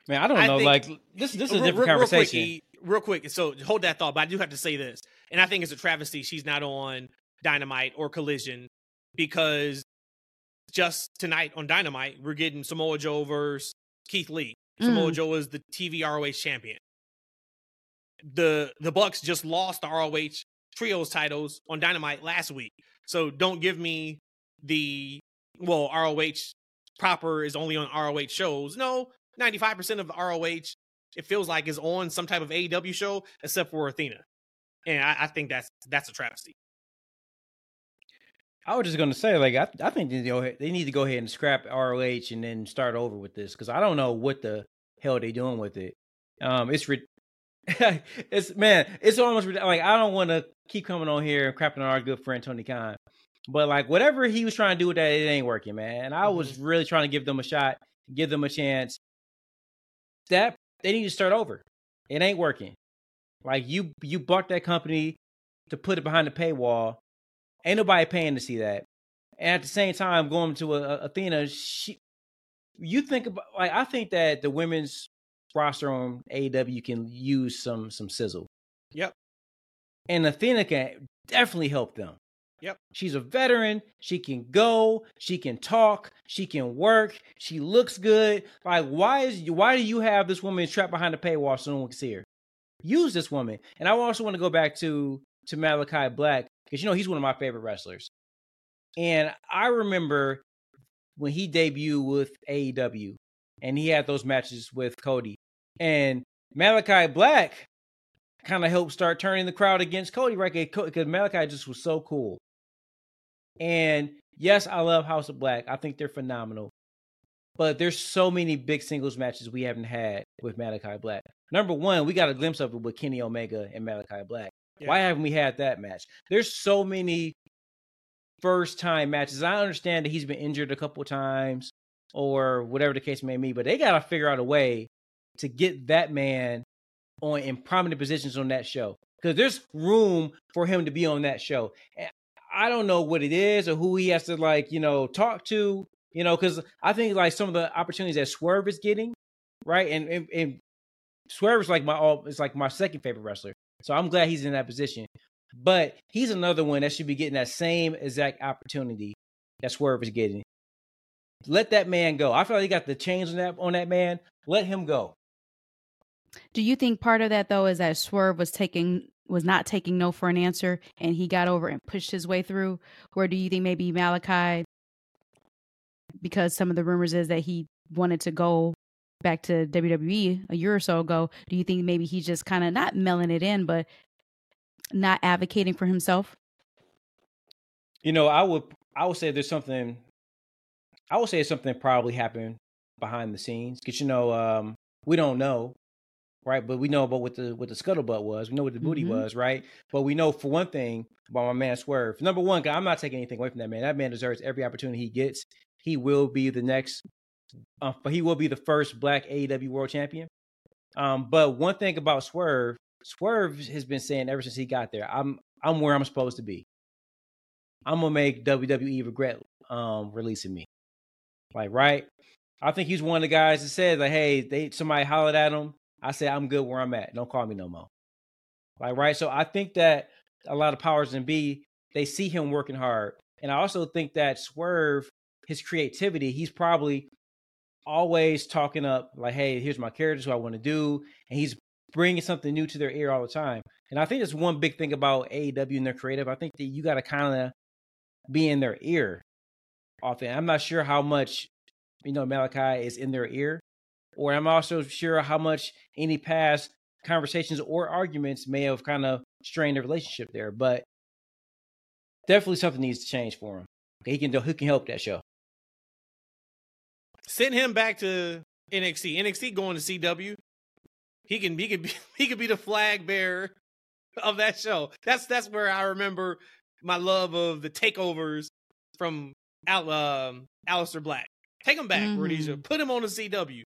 Man, I don't I know. Think, like this, this is a different real, conversation. Real quick, real quick, so hold that thought. But I do have to say this, and I think it's a travesty she's not on Dynamite or Collision because just tonight on Dynamite, we're getting Samoa Joe versus Keith Lee. Samoa Mm. Joe is the TV ROH champion. The the Bucks just lost the ROH trios titles on Dynamite last week. So don't give me the well, ROH proper is only on ROH shows. No, 95% of ROH it feels like is on some type of AEW show except for Athena. And I, I think that's that's a travesty. I was just gonna say, like, I, I think they, they need to go ahead and scrap ROH and then start over with this because I don't know what the hell they're doing with it. Um, it's it's man, it's almost like I don't want to keep coming on here and crapping on our good friend Tony Khan, but like whatever he was trying to do with that, it ain't working, man. And I was mm-hmm. really trying to give them a shot, give them a chance. That they need to start over. It ain't working. Like you, you bought that company to put it behind the paywall. Ain't nobody paying to see that. And at the same time, going to a, a- Athena, she, you think about like I think that the women's roster on AEW can use some some sizzle. Yep. And Athena can definitely help them. Yep. She's a veteran. She can go. She can talk. She can work. She looks good. Like, why is why do you have this woman trapped behind the paywall so no one can see her? Use this woman. And I also want to go back to to Malachi Black because you know he's one of my favorite wrestlers. And I remember when he debuted with AEW and he had those matches with Cody. And Malachi Black kind of helped start turning the crowd against Cody, right? Because Malachi just was so cool. And yes, I love House of Black. I think they're phenomenal. But there's so many big singles matches we haven't had with Malachi Black. Number one, we got a glimpse of it with Kenny Omega and Malachi Black. Yeah. Why haven't we had that match? There's so many first time matches. I understand that he's been injured a couple times or whatever the case may be, but they got to figure out a way to get that man on in prominent positions on that show because there's room for him to be on that show. And I don't know what it is or who he has to like, you know, talk to, you know, because I think like some of the opportunities that Swerve is getting, right, and and, and Swerve is like my all, it's like my second favorite wrestler. So I'm glad he's in that position. But he's another one that should be getting that same exact opportunity that Swerve is getting. Let that man go. I feel like he got the chains on that on that man. Let him go. Do you think part of that though is that Swerve was taking was not taking no for an answer and he got over and pushed his way through? Or do you think maybe Malachi because some of the rumors is that he wanted to go back to WWE a year or so ago, do you think maybe he's just kind of not mailing it in but not advocating for himself? You know, I would I would say there's something I would say something probably happened behind the scenes. Cause you know, um, we don't know, right? But we know about what the what the scuttlebutt was. We know what the booty Mhm. was, right? But we know for one thing about my man Swerve. Number one, I'm not taking anything away from that man. That man deserves every opportunity he gets. He will be the next, uh, but he will be the first Black AEW World Champion. Um, but one thing about Swerve, Swerve has been saying ever since he got there, I'm I'm where I'm supposed to be. I'm gonna make WWE regret um releasing me. Like, right? I think he's one of the guys that said, like, hey, they somebody hollered at him. I said, I'm good where I'm at. Don't call me no more. Like, right? So I think that a lot of powers and B, they see him working hard. And I also think that Swerve, his creativity, he's probably always talking up, like, hey, here's my characters, what I want to do. And he's bringing something new to their ear all the time. And I think that's one big thing about AEW and their creative. I think that you got to kind of be in their ear often. I'm not sure how much, you know, Malachi is in their ear, or I'm also sure how much any past conversations or arguments may have kind of strained the relationship there. But definitely something needs to change for him. He can do, he can help that show. Send him back to NXT. NXT going to CW. He can he can be he could be the flag bearer of that show. That's that's where I remember my love of the takeovers from Al, um, Aleister Black. Take him back, Mhm. Rhodesia. Put him on the CW.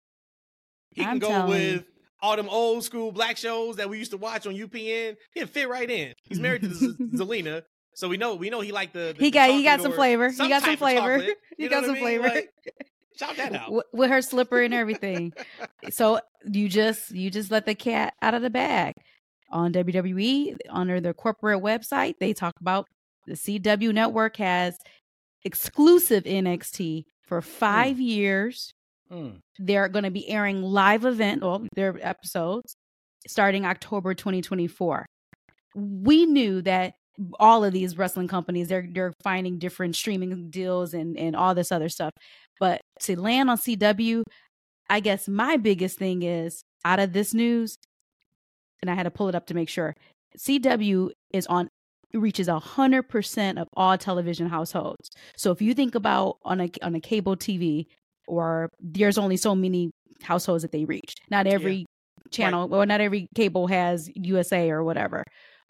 He can I'm go telling with all them old school black shows that we used to watch on UPN. He'd fit right in. He's married to Z- Zelina, so we know we know he like the, the He got- he got some or flavor. He got some flavor. chocolate. He got some I mean? flavor. Like, shout that out. w- with her slipper and everything. so you just you just let the cat out of the bag. On WWE, under their corporate website, they talk about the CW network has exclusive NXT for hmm. five years. Mm. They're going to be airing live event, well, their episodes starting October 2024. We knew that all of these wrestling companies they're they're finding different streaming deals and and all this other stuff. But to land on CW, I guess my biggest thing is out of this news, and I had to pull it up to make sure. CW is on reaches a hundred percent of all television households. So if you think about on a on a cable TV, or there's only so many households that they reach. Not every channel or not every cable has USA or whatever.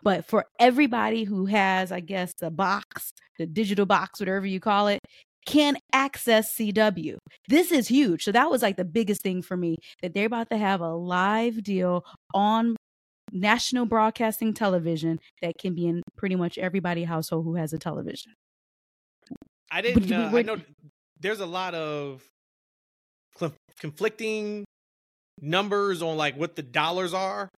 But for everybody who has, I guess, the box, the digital box, whatever you call it, can access CW. This is huge. So that was like the biggest thing for me that they're about to have a live deal on national broadcasting television that can be in pretty much everybody household who has a television. I didn't. Uh, I know there's a lot of conflicting numbers on like what the dollars are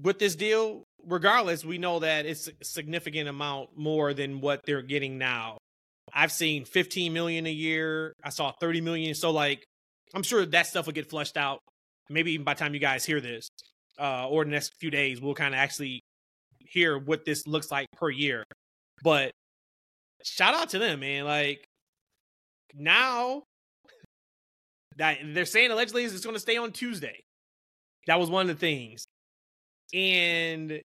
with this deal. Regardless, we know that it's a significant amount more than what they're getting now. I've seen 15 million a year. I saw 30 million. So like, I'm sure that stuff will get flushed out. Maybe even by the time you guys hear this, uh, or the next few days, we'll kind of actually hear what this looks like per year. But shout out to them, man. Like now that they're saying allegedly it's going to stay on Tuesday. That was one of the things. And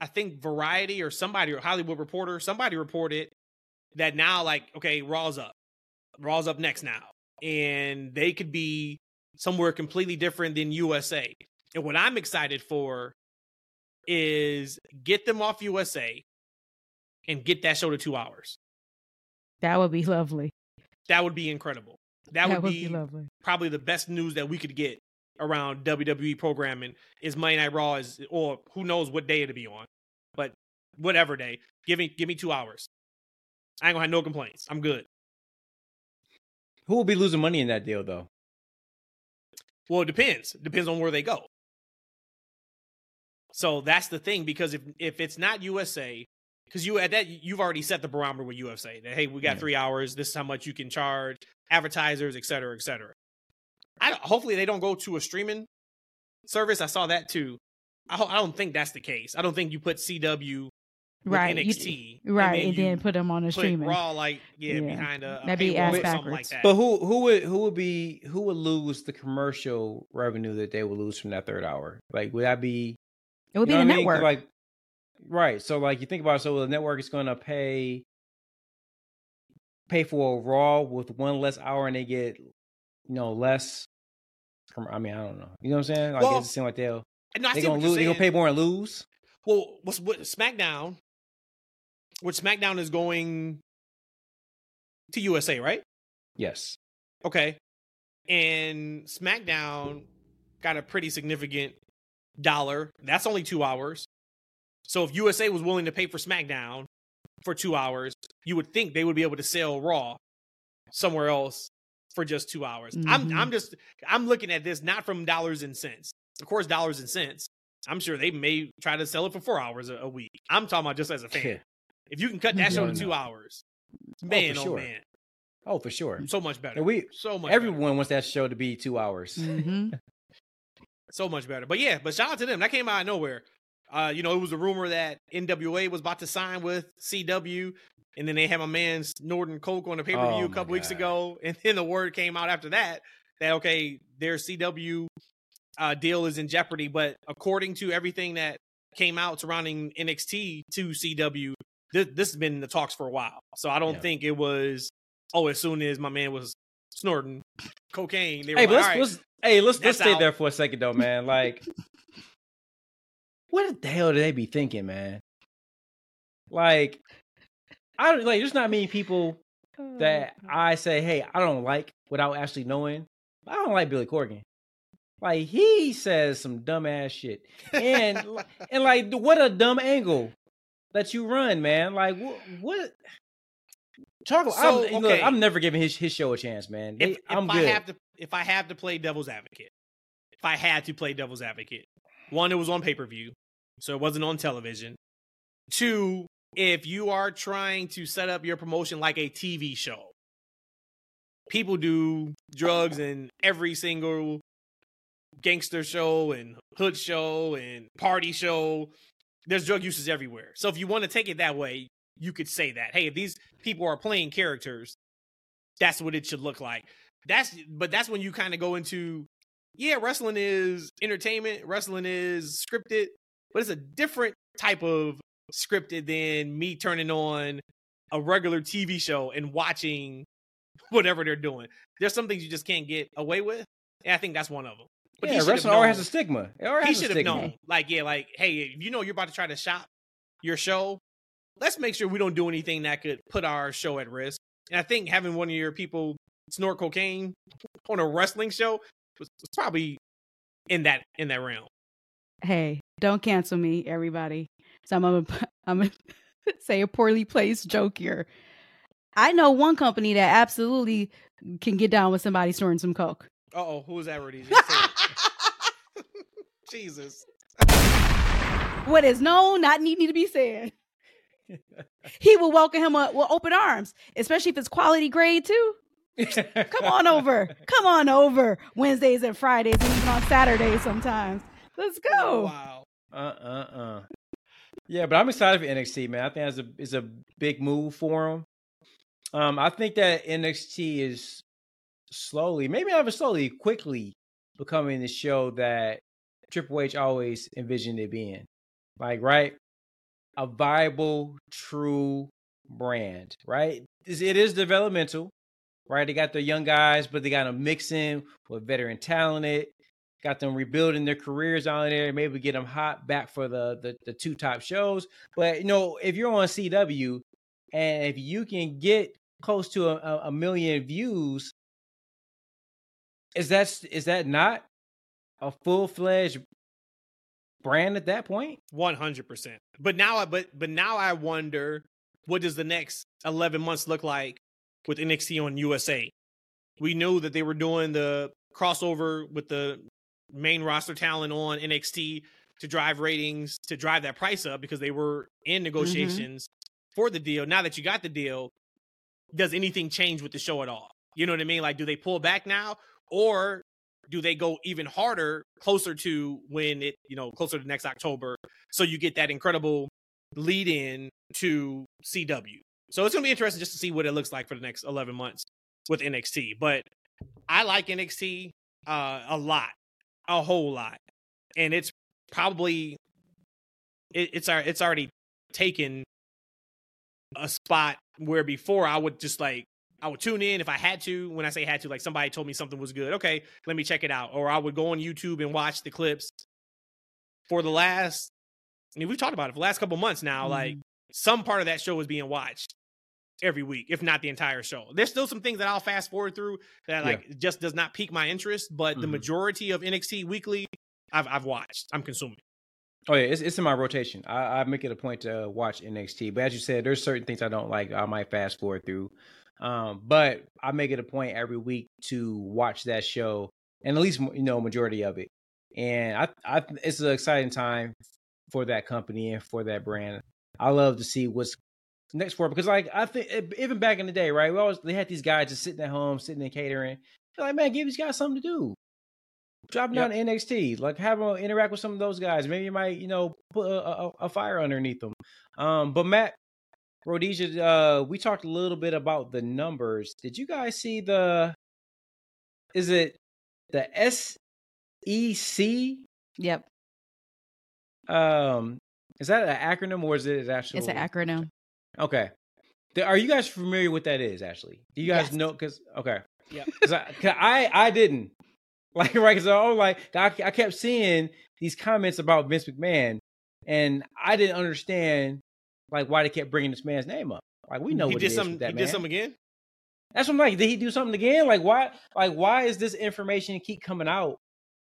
I think Variety or somebody or Hollywood Reporter, somebody reported that now, like, okay, Raw's up. Raw's up next now. And they could be somewhere completely different than USA. And what I'm excited for is get them off USA and get that show to two hours. That would be lovely. That would be incredible. That, would, be, lovely. probably the best news that we could get around WWE programming is Monday Night Raw is or who knows what day it'll be on. But whatever day. Give me give me two hours. I ain't gonna have no complaints. I'm good. Who will be losing money in that deal though? Well, it depends. Depends on where they go. So that's the thing because if if it's not USA, because you at that you've already set the barometer with USA that hey we got Yeah. three hours. This is how much you can charge advertisers, et cetera, et cetera. I don't- hopefully they don't go to a streaming service. I saw that too. I, ho- I don't think that's the case. I don't think you put CW with Right. you- NXT right. And you then put them on the put streaming. Raw like yeah, Yeah. behind a, a That'd be paywall ass or something like backwards. that. But who who would who would be who would lose the commercial revenue that they would lose from that third hour? Like would that be It would be the what I mean? 'Cause, network. Like right. So like you think about it, so the network is gonna pay pay for a raw with one less hour and they get you know less I mean, I don't know. You know what I'm saying? Like Well, it seem like they'll no, they're gonna what you're they gonna pay more and lose. Well, what's what SmackDown? Which SmackDown is going to USA, right? Yes. Okay. And SmackDown got a pretty significant dollar. That's only two hours. So if USA was willing to pay for SmackDown for two hours, you would think they would be able to sell Raw somewhere else for just two hours. I'm Mhm. I'm just I'm looking at this not from dollars and cents. Of course, dollars and cents. I'm sure they may try to sell it for four hours a, a week. I'm talking about just as a fan. If you can cut that show to Yeah. two hours, man, for oh, sure. man, Oh, for sure. so much better. And we so much. better. everyone wants that show to be two hours. hmm so much better. But yeah, but shout out to them. That came out of nowhere. Uh, you know, it was a rumor that NWA was about to sign with CW, and then they had my man Norton Coke on the pay per view Oh a couple weeks ago, and then the word came out after that that okay, their CW uh, deal is in jeopardy. But according to everything that came out surrounding NXT to CW, this, this has been in the talks for a while. So I don't Yeah. think it was oh, as soon as my man was snorting cocaine, they were Hey, like, let's, all right, let's hey let's let's stay out. there for a second though, man. Like, what the hell do they be thinking, man? Like, I don't like. There's not many people oh, that I say, hey, I don't like without actually knowing. I don't like Billy Corgan. Like he says some dumbass shit, and and like what a dumb angle that you run, man. Like what? what? Talk. So, I'm, look, okay. I'm never giving his his show a chance, man. They, if, if I'm I good. have to if I have to play devil's advocate, if I had to play devil's advocate, one, it was on pay per view, so it wasn't on television. Two, if you are trying to set up your promotion like a TV show, people do drugs in every single gangster show and hood show and party show. There's drug uses everywhere. So if you want to take it that way, you could say that. Hey, if these people are playing characters, that's what it should look like. That's but that's when you kind of go into yeah, wrestling is entertainment, wrestling is scripted, but it's a different type of scripted than me turning on a regular TV show and watching whatever they're doing. There's some things you just can't get away with, and I think that's one of them. But yeah, wrestling already has a stigma. he should have known, like, yeah, like, hey, you know, you're about to try to shop your show. Let's make sure we don't do anything that could put our show at risk. And I think having one of your people snort cocaine on a wrestling show was, was probably in that in that realm. Hey, don't cancel me, everybody. So I'm gonna I'm gonna say a poorly placed joke here. I know one company that absolutely can get down with somebody snorting some coke. oh, who was that, Rhodesia? Jesus. What is known, not needing to be said. he will welcome him up with open arms, especially if it's quality grade too. Come on over. Come on over. Wednesdays and Fridays and even on Saturdays sometimes. Let's go. Oh, wow. Uh uh uh. Yeah, but I'm excited for NXT, man. I think it's a it's a big move for them. Um, I think that NXT is slowly, maybe not even slowly, quickly becoming the show that Triple H always envisioned it being. Like, right? A viable, true brand, right? It is developmental, right? They got their young guys, but they got them mixing with veteran talented. Got them rebuilding their careers on there. Maybe get them hot back for the, the the two top shows. But you know, if you're on CW and if you can get close to a, a million views, is that is that not a full fledged brand at that point? One hundred percent. But now, I but but now I wonder what does the next eleven months look like with NXT on USA? We knew that they were doing the crossover with the main roster talent on NXT to drive ratings, to drive that price up because they were in mm-hmm. negotiations mm-hmm. for the deal. Now that you got the deal, does anything change with the show at all? You know what I mean? Like, do they pull back now, or do they go even harder closer to when it, you know, closer to next October? So you get that incredible lead in to CW. So it's gonna be interesting just to see what it looks like for the next 11 months with NXT. But I like NXT uh, a lot, a whole lot, and it's probably it, it's it's already taken a spot where before I would just like I would tune in if I had to. When I say had to, like somebody told me something was good. Okay, let me check it out. Or I would go on YouTube and watch the clips. For the last, I mean, we've talked about it for the last couple months now. Mm-hmm. Like some part of that show was being watched every week, if not the entire show. There's still some things that I'll fast forward through that like yeah. just does not pique my interest. But mm-hmm. the majority of NXT weekly, I've I've watched. I'm consuming. Oh yeah, it's, it's in my rotation. I, I make it a point to watch NXT, but as you said, there's certain things I don't like. I might fast forward through. Um, but I make it a point every week to watch that show, and at least you know majority of it. And I, I, it's an exciting time for that company and for that brand. I love to see what's next for because, like, I think even back in the day, right? We always they had these guys just sitting at home, sitting in catering. They're like, man, give these guys something to do. Drop yep. down to NXT, like have them interact with some of those guys. Maybe you might, you know, put a, a, a fire underneath them. Um, but Matt, Rhodesia, uh, we talked a little bit about the numbers. Did you guys see the? Is it the SEC? Yep. Um, is that an acronym or is it actually? It's an acronym. Okay. Are you guys familiar with that is? Actually, do you guys yes. know? Because okay, yeah, because I, I I didn't like right because oh like I, I kept seeing these comments about Vince McMahon, and I didn't understand like why they kept bringing this man's name up. Like we know he what did something. he man. did something again. That's what I'm like. Did he do something again? Like why? Like why is this information keep coming out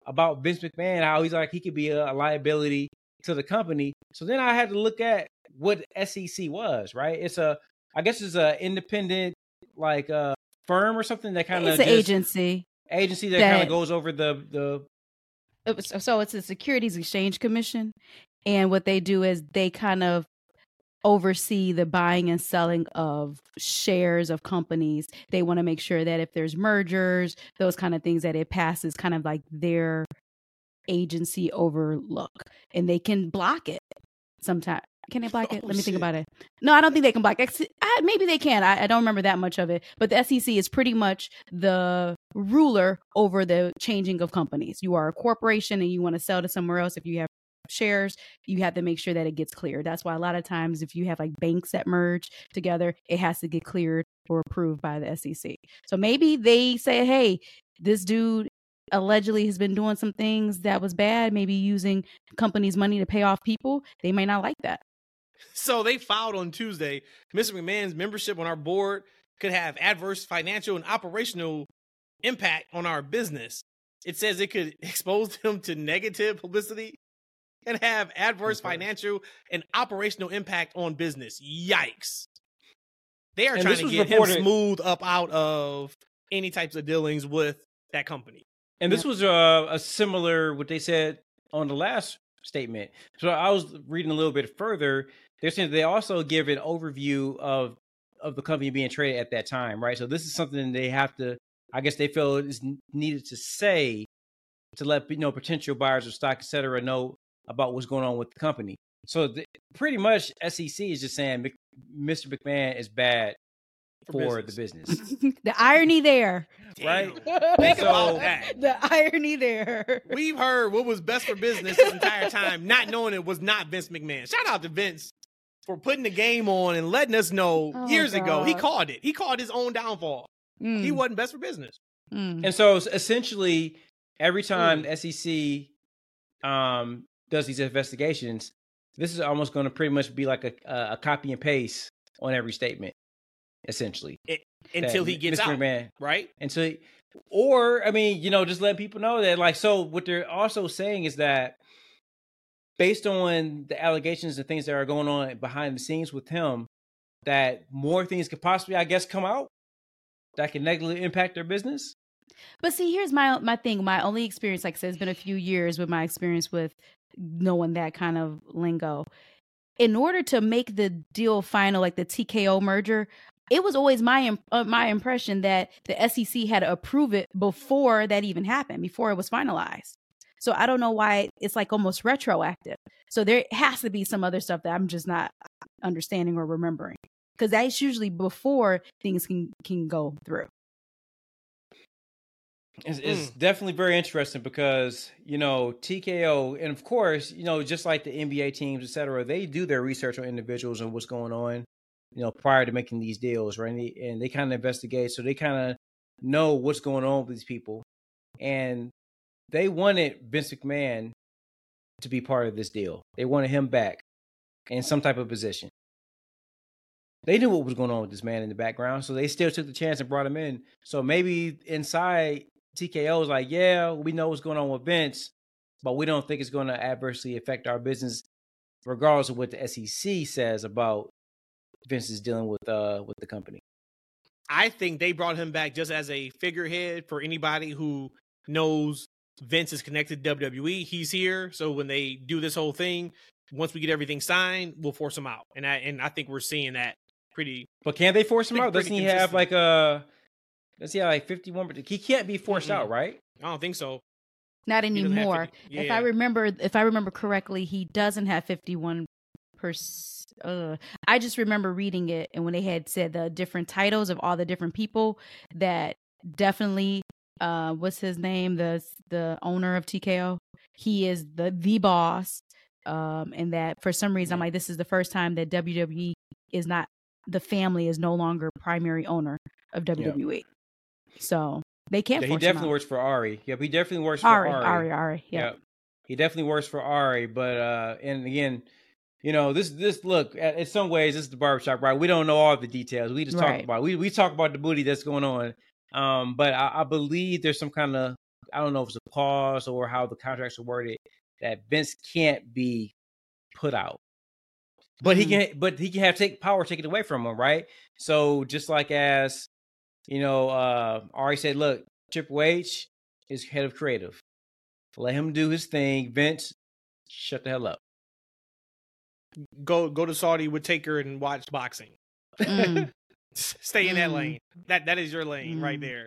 about Vince McMahon? How he's like he could be a, a liability to the company. So then I had to look at what SEC was. Right? It's a I guess it's a independent like uh firm or something that kind of an agency agency that, that kind of goes over the the. It was, so it's the Securities Exchange Commission, and what they do is they kind of oversee the buying and selling of shares of companies. They want to make sure that if there's mergers, those kind of things, that it passes kind of like their agency overlook and they can block it sometimes. Can they block oh, it? Oh, Let me think about it. No, I don't think they can block it. I- Maybe they can. I, I don't remember that much of it. But the SEC is pretty much the ruler over the changing of companies. You are a corporation and you want to sell to somewhere else. If you have shares, you have to make sure that it gets cleared. That's why a lot of times, if you have like banks that merge together, it has to get cleared or approved by the SEC. So maybe they say, hey, this dude allegedly has been doing some things that was bad, maybe using companies' money to pay off people. They may not like that. So they filed on Tuesday. Mr. McMahon's membership on our board could have adverse financial and operational impact on our business. It says it could expose him to negative publicity and have adverse Okay. financial and operational impact on business. Yikes. They are And trying to get reported- him smooth up out of any types of dealings with that company. And this was uh, a similar what they said on the last statement. So I was reading a little bit further. They're saying they also give an overview of of the company being traded at that time, right? So this is something they have to. I guess they feel is needed to say to let you know potential buyers of stock, et cetera, know about what's going on with the company. So the, pretty much, SEC is just saying Mr. McMahon is bad For for, business. the business. the irony there. Right. Think So- about that. The irony there. We've heard what was best for business this entire time, not knowing it was not Vince McMahon. Shout out to Vince for putting the game on and letting us know Oh, years ago. He called it. He called his own downfall. Mm, He wasn't best for business. mm. And so essentially, every time Mm. SEC um, does these investigations, this is almost going to pretty much be like a, a, a copy and paste on every statement, essentially. Until he gets Mr. out, McMahon, right? until, he- or I mean, you know, just let people know that, like, so what they're also saying is that based on the allegations and things that are going on behind the scenes with him, that more things could possibly, I guess, come out that can negatively impact their business. But see, here's my my thing. My only experience, like I said, it's been a few years with my experience with knowing that kind of lingo. In order to make the deal final, like the TKO merger, it was always my uh, my impression that the SEC had to approve it before that even happened, before it was finalized. So I don't know why it's like almost retroactive. So there has to be some other stuff that I'm just not understanding or remembering because that's usually before things can can go through. It's, it's definitely very interesting because you know TKO, and of course, you know just like the NBA teams, et cetera, they do their research on individuals and what's going on, you know, prior to making these deals, right? And they, they kind of investigate, so they kind of know what's going on with these people, and they wanted Vince McMahon to be part of this deal. They wanted him back in some type of position. They knew what was going on with this man in the background, so they still took the chance and brought him in. So maybe inside TKO is like, yeah, we know what's going on with Vince, but we don't think it's going to adversely affect our business, regardless of what the SEC says about Vince is dealing with uh with the company. I think they brought him back just as a figurehead for anybody who knows Vince is connected to WWE. He's here, so when they do this whole thing, once we get everything signed, we'll force him out. And I and I think we're seeing that pretty. But can they force him out? Doesn't pretty he have like a? Does he have like fifty one? He can't be forced Mm-mm. out, right? I don't think so. Not He doesn't anymore. 50 If. I remember, if I remember correctly, he doesn't have fifty one percent. Uh, I just remember reading it, and when they had said the different titles of all the different people, that definitely, uh, what's his name? The the owner of TKO. He is the the boss. Um, and that for some reason, I'm like, this is the first time that WWE is not the family is no longer primary owner of WWE. So they can't. Yeah, he definitely works for Ari. Yep, he definitely works for Ari, Ari. Ari, Ari. Yeah. Yep. He definitely works for Ari, but uh and again, you know, this this look, in some ways this is the barbershop, right? We don't know all the details. We just talk Right. about we we talk about the booty that's going on. Um, but I, I believe there's some kind of I don't know if it's a pause or how the contracts are worded that Vince can't be put out. But Mhm. he can but he can have take power taken away from him, right? So just like as you know, uh Ari said, look, Triple H is head of creative. Let him do his thing. Vince, shut the hell up. Go go to Saudi with Taker and watch boxing. Mm. Stay in that Mm. lane. That that is your lane right Mm. there.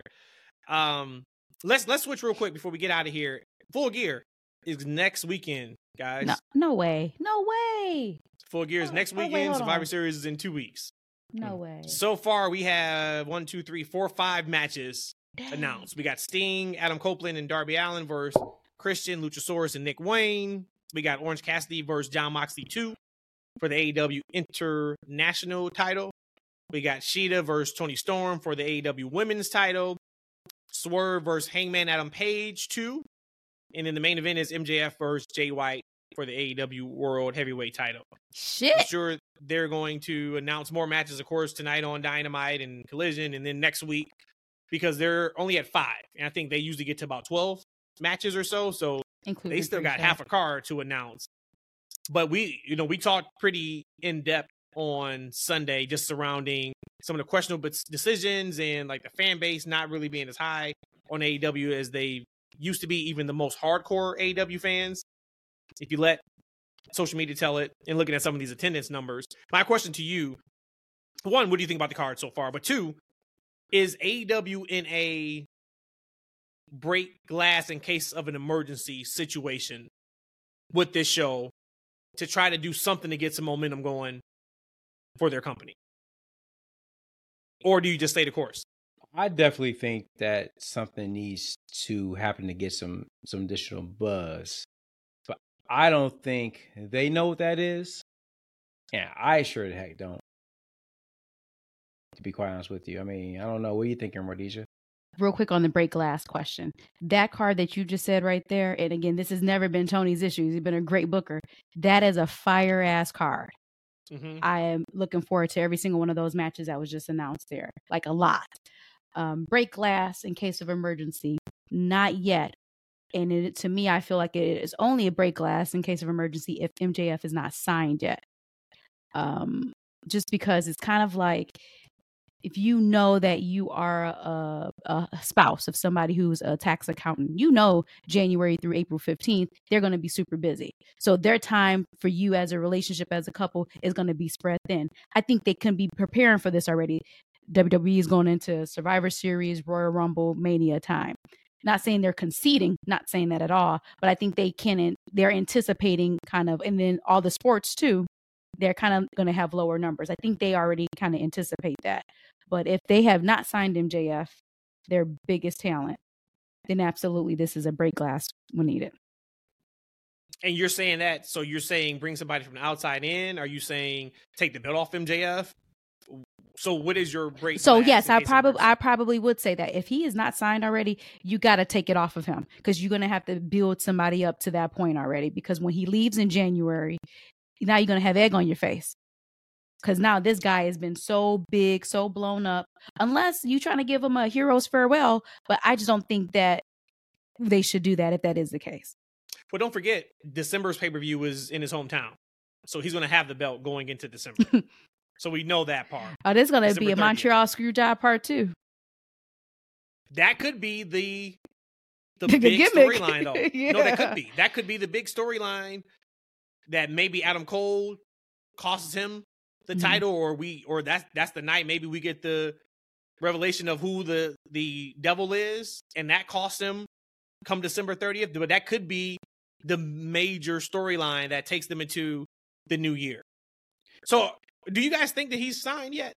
Um, let's let's switch real quick before we get out of here. Full Gear is next weekend, guys. No, no way. No way. Full Gear is Oh, next oh, weekend. hold Survivor on. Series is in two weeks. No way. So far, we have one, two, three, four, five matches Dang. announced. We got Sting, Adam Copeland, and Darby Allin versus Christian, Luchasaurus, and Nick Wayne. We got Orange Cassidy versus Jon Moxley 2 for the AEW International title. We got Shida versus Toni Storm for the AEW Women's title. Swerve versus Hangman Adam Page 2. And then the main event is MJF versus Jay White for the AEW World Heavyweight title. I'm sure they're going to announce more matches, of course, tonight on Dynamite and Collision, and then next week because they're only at five, and I think they usually get to about twelve matches or so. So Including they still got half a card to announce. But we, you know, we talked pretty in depth on Sunday just surrounding some of the questionable decisions and like the fan base not really being as high on AEW as they used to be, even the most hardcore AEW fans. If you let social media tell it and looking at some of these attendance numbers, my question to you one, what do you think about the card so far? But two, is AEW in a break glass in case of an emergency situation with this show to try to do something to get some momentum going for their company? Or do you just stay the course? I definitely think that something needs to happen to get some some additional buzz. But I don't think they know what that is. And I sure the heck don't. To be quite honest with you. I mean, I don't know. What are you thinking, Rhodesia? Real quick on the break glass question. That card that you just said right there, and again, this has never been Tony's issue. He's been a great booker. That is a fire ass card. Mm-hmm. I am looking forward to every single one of those matches that was just announced there, like a lot. Um, break glass in case of emergency, not yet. And it, to me, I feel like it is only a break glass in case of emergency if MJF is not signed yet. Um, just because it's kind of like if you know that you are a, a spouse of somebody who's a tax accountant, you know January through April 15th, they're going to be super busy. So their time for you as a relationship, as a couple, is going to be spread thin. I think they can be preparing for this already. WWE is going into Survivor Series, Royal Rumble, Mania time. Not saying they're conceding, not saying that at all, but I think they can, they're anticipating kind of, and then all the sports too, they're kind of going to have lower numbers. I think they already kind of anticipate that. But if they have not signed MJF, their biggest talent, then absolutely this is a break glass when needed. And you're saying that, so you're saying bring somebody from the outside in? Are you saying take the belt off MJF? So what is your break? So yes, I probably? I probably would say that if he is not signed already, you got to take it off of him because you're gonna have to build somebody up to that point already. Because when he leaves in January, now you're gonna have egg on your face. Because now this guy has been so big, so blown up. Unless you're trying to give him a hero's farewell, but I just don't think that they should do that if that is the case. Well, don't forget, December's pay per view was in his hometown, so he's going to have the belt going into December. so we know that part. Oh, there's gonna be a 30th. Montreal screw job part two. That could be the the The big storyline, though. No, that could be. That could be the big storyline that maybe Adam Cole costs him the Mhm. title, or we, or that's that's the night. Maybe we get the revelation of who the the devil is, and that costs him come December thirtieth. But that could be the major storyline that takes them into the new year. So, do you guys think that he's signed yet?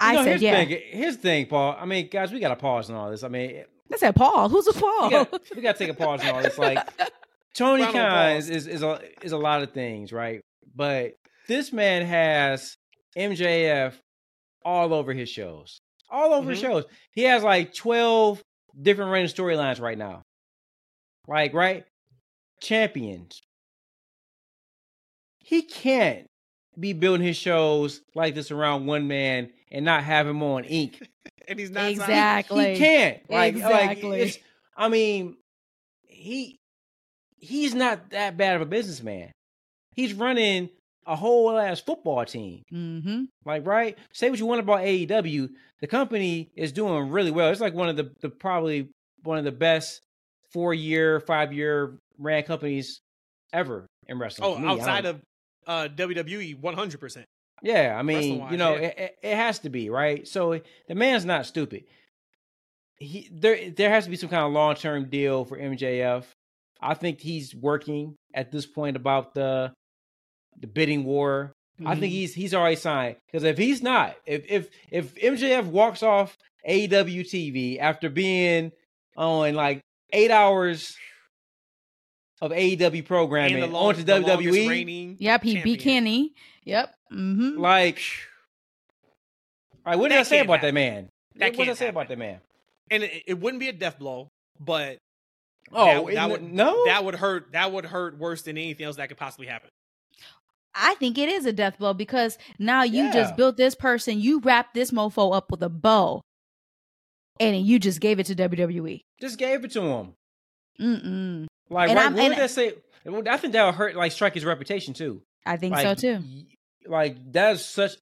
You I know, said here's yeah. The thing, here's the thing, Paul. I mean, guys, we got to pause on all this. I mean, I said Paul. Who's a Paul? we got to take a pause on all this. Like, Tony Khan is, is is a is a lot of things, right? But this man has MJF all over his shows, all over his Mhm. shows. He has like twelve different running storylines right now. Like, right? Champions. He can't be building his shows like this around one man and not have him on ink. And he's not signed? Exactly. He can't. Like, Exactly. like it's, I mean, he he's not that bad of a businessman. He's running a whole ass football team. Mm-hmm. Like, right? Say what you want about AEW. The company is doing really well. It's like one of the, the probably one of the best four year, five year ran companies ever in wrestling. Oh, me. Outside of uh WWE 100. percent Yeah, I mean, you know, yeah. it, it, it has to be right. So the man's not stupid. He there there has to be some kind of long term deal for MJF. I think he's working at this point about the the bidding war. I Mm-hmm. think he's he's already signed because if he's not, if if if MJF walks off AEW TV after being on like eight hours of AEW programming and the, long, onto the WWE, reigning Yep, he beat champion. Kenny. Yep. Mm-hmm. like, all right, what did That I say can't about that man? That what did I can't say about that man? and it, it wouldn't be a death blow, but Oh, that, that n- would no, that would hurt. That would hurt worse than anything else that could possibly happen. I think it is a death blow because now you Yeah. just built this person, you wrapped this mofo up with a bow, and you just gave it to WWE. just gave it to him. Mm-mm. Like, And right, what would that say? I think that would hurt, like, strike his reputation too. I think like, so too. Like, that's such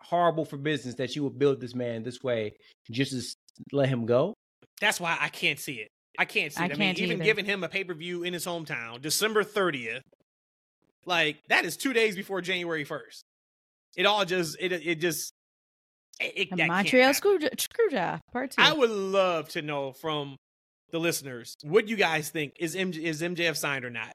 horrible for business that you would build this man this way just to let him go. That's why I can't see it. I can't see I it. I, can't mean, even either. giving him a pay per view in his hometown, December 30th, like that is two days before January 1st. It all just it it just it, it- A that can't Montreal happen. screw Screwjob part two. I would love to know from the listeners what you guys think is MJ, is MJF signed or not.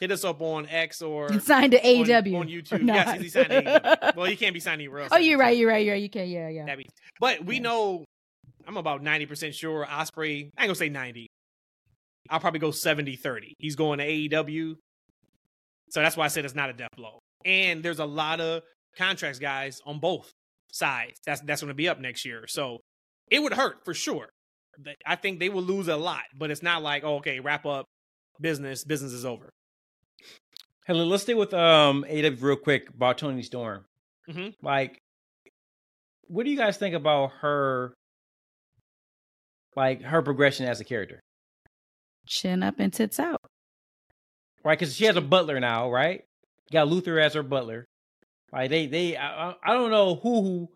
Hit us up on X or He signed to on, AEW on YouTube. Yes, he signed to AEW? Well, he can't be signed anywhere else. oh, you're right. You're right. You're right. You can. Yeah, yeah. Be- but we Yeah. know I'm about 90% sure Osprey, I ain't gonna say 90. I'll probably go 70 30. He's going to AEW. So that's why I said it's not a death blow. And there's a lot of contracts, guys, on both sides. That's that's gonna be up next year. So it would hurt for sure. I think they will lose a lot, but it's not like, oh, okay, wrap up business, business is over. Hey, let- let's stay with um AW real quick about Toni Storm. Mm-hmm. Like, what do you guys think about her? Like her progression as a character, Chin up and tits out. Right? Because she has a butler now, right? Got Luther as her butler. Like they, they, I, I- I don't know who who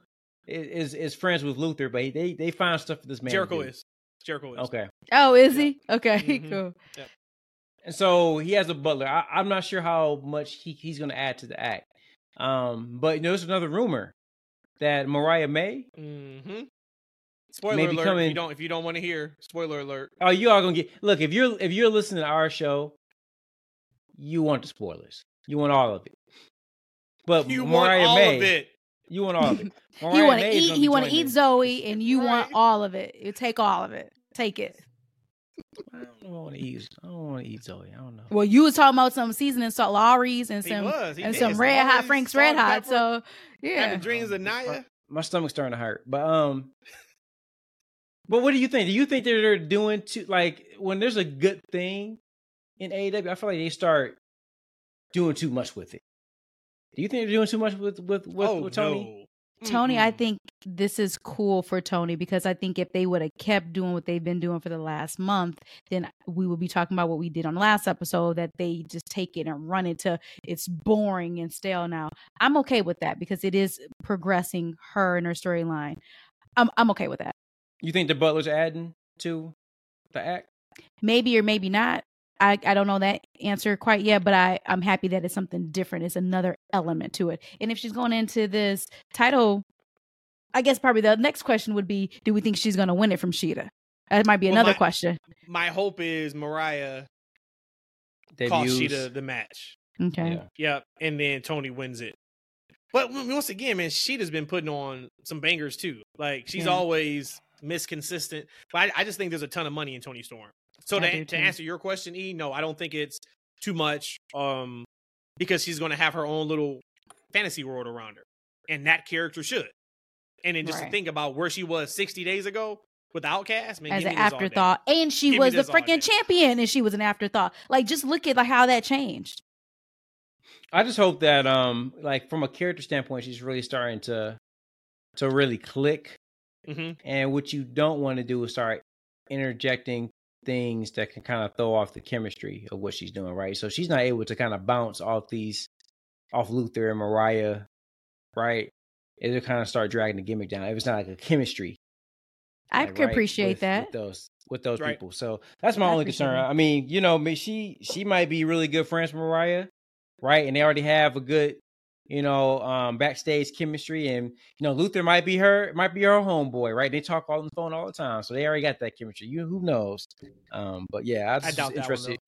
is is friends with Luther, but they they find stuff for this man. to Jericho is. Jericho is. okay. Oh, is Yeah. he? Okay, Mhm. cool. And so he has a butler. I, I'm not sure how much he, he's going to add to the act. Um, but you know, there's another rumor that Mariah May. Mm-hmm. Spoiler Maybe alert. If you don't if you don't want to hear, spoiler alert. Oh, you are gonna get. Look, if you're if you're listening to our show, you want the spoilers. You want all of it. But You want all May, of it. you want all of it. He Mariah want to eat. gonna He be want to eat. Zoey, and you want all of it. You take all of it. Take it. I don't want to eat. I don't want to eat Zoey. I don't know. Well, you was talking about some seasoning salt Lawry's and He some was. He and did. some red hot Frank's red hot. So yeah, having dreams of Nia. My stomach's starting to hurt. But um, but what do you think? Do you think that they're doing too like when there's a good thing in AEW? I feel like they start doing too much with it. Do you think they're doing too much with with with, oh with Toni? no. Toni, I think this is cool for Toni because I think if they would have kept doing what they've been doing for the last month, then we would be talking about what we did on the last episode that they just take it and run it to it's boring and stale now. I'm okay with that because it is progressing her and her storyline. I'm I'm okay with that. You think the Butler's adding to the act? Maybe or maybe not. I, I don't know that answer quite yet, but I, I'm happy that it's something different. It's another element to it. And if she's going into this title, I guess probably the next question would be Do we think she's going to win it from Shida? That might be Well, another my- question. My hope is Mariah costs Debuts. Shida the match. Okay. Yeah. Yep, and then Toni wins it. But once again, man, Shida's been putting on some bangers too. Like she's Yeah. always misconsistent. But I, I just think there's a ton of money in Toni Storm. So to, to answer your question, E, no, I don't think it's too much. Um, because she's going to have her own little fantasy world around her, and that character should. And then just to think about where she was 60 days ago with Outcast, man, As an me this all day. afterthought. And she Give was the this all day. freaking champion and she was an afterthought. Like just look at like how that changed. I just hope that um like from a character standpoint, she's really starting to to really click. Mhm. And what you don't want to do is start interjecting things that can kind of throw off the chemistry of what she's doing, right? So she's not able to kind of bounce off these off Luther and Mariah, right? It'll kind of start dragging the gimmick down. If it's not like a chemistry. I like, could right, appreciate with- that. with those with those Right. people. So that's my I only concern. that. I mean, you know, she she might be really good friends with Mariah, right? And they already have a good you know, um, backstage chemistry, and you know, Luther might be her, might be her homeboy, right? They talk on the phone all the time, so they already got that chemistry. You, who knows? Um, but yeah, I was I just doubt that one, interested.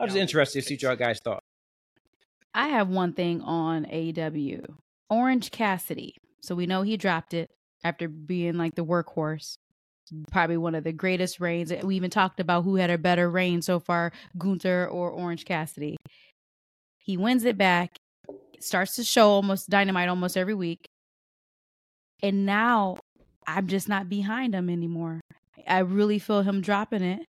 I was Yeah, interested to see what y'all guys thought. I have one thing on AW. Orange Cassidy. So we know he dropped it after being like the workhorse. Probably one of the greatest reigns. We even talked about who had a better reign so far, Gunther or Orange Cassidy. He wins it back, starts to show almost dynamite almost every week. And now I'm just not behind him anymore. I really feel him dropping it.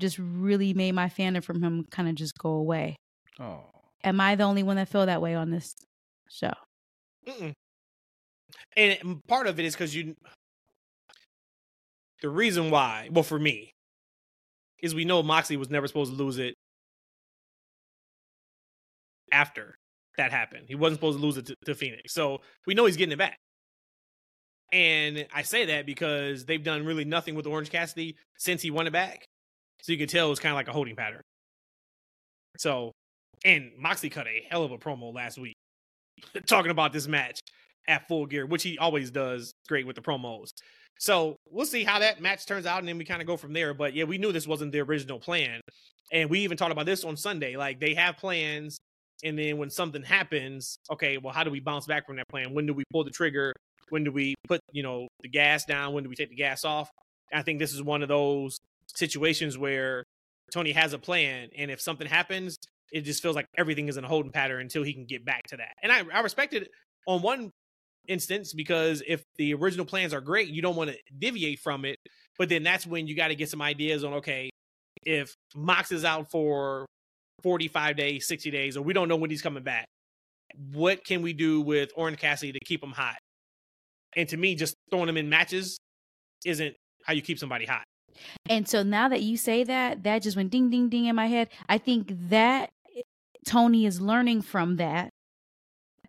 Just really made my fandom from him kind of just go away. Oh, Am I the only one that feel that way on this show? Mm-mm. And part of it is because you. The reason why, well, for me, is we know Moxley was never supposed to lose it after that happened. He wasn't supposed to lose it to, to Fénix. So we know he's getting it back. And I say that because they've done really nothing with Orange Cassidy since he won it back. So you can tell it was kind of like a holding pattern. So, and Moxley cut a hell of a promo last week talking about this match at full gear, which he always does great with the promos. So we'll see how that match turns out, and then we kind of go from there. But yeah, we knew this wasn't the original plan, and we even talked about this on Sunday. Like they have plans, and then when something happens, okay, well, how do we bounce back from that plan? When do we pull the trigger? When do we put you know the gas down? When do we take the gas off? I think this is one of those situations where Tony has a plan, and if something happens, it just feels like everything is in a holding pattern until he can get back to that. And I, I respect it on one instance because if the original plans are great, you don't want to deviate from it. But then that's when you got to get some ideas on okay, if Mox is out for 45 days, 60 days, or we don't know when he's coming back, what can we do with Orange Cassidy to keep him hot? And to me, just throwing him in matches isn't how you keep somebody hot. And so now that you say that, that just went ding, ding, ding in my head. I think that eh, Tony is learning from that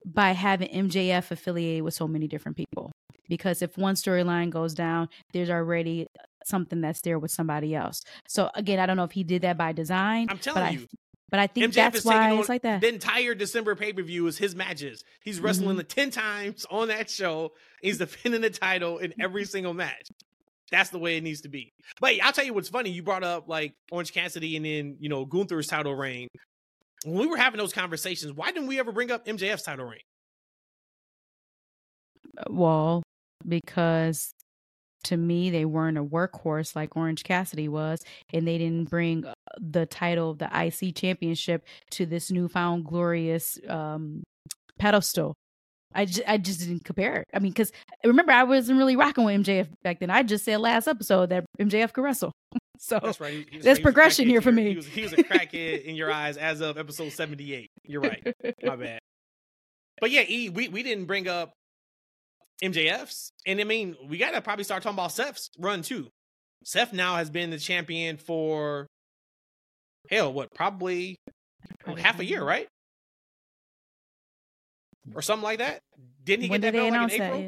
by having MJF affiliated with so many different people. Because if one storyline goes down, there's already something that's there with somebody else. So again, I don't know if he did that by design. I'm but telling I, you, But I think MJF that's is why it's like that. The entire December pay per view is his matches. He's wrestling Mhm. the 10 times on that show. He's defending the title in every single match. That's the way it needs to be. But I'll tell you what's funny. You brought up like Orange Cassidy and then, you know, Gunther's title reign. When we were having those conversations, why didn't we ever bring up MJF's title reign? Well, because to me, they weren't a workhorse like Orange Cassidy was, and they didn't bring uh, the title of the IC championship to this newfound glorious um, pedestal. I just, I just didn't compare it. I mean, because remember, I wasn't really rocking with MJF back then. I just said last episode that MJF could wrestle. so That's right. He- he There's he progression here for me. He was, he was a crackhead in your eyes as of episode 78. You're right. My bad. But yeah, E, we, we didn't bring up MJF's. And I mean, we got to probably start talking about Seth's run too. Seth now has been the champion for, hell, what, probably half a year, right? Or something like that. Didn't he when get did that they belt like in? April?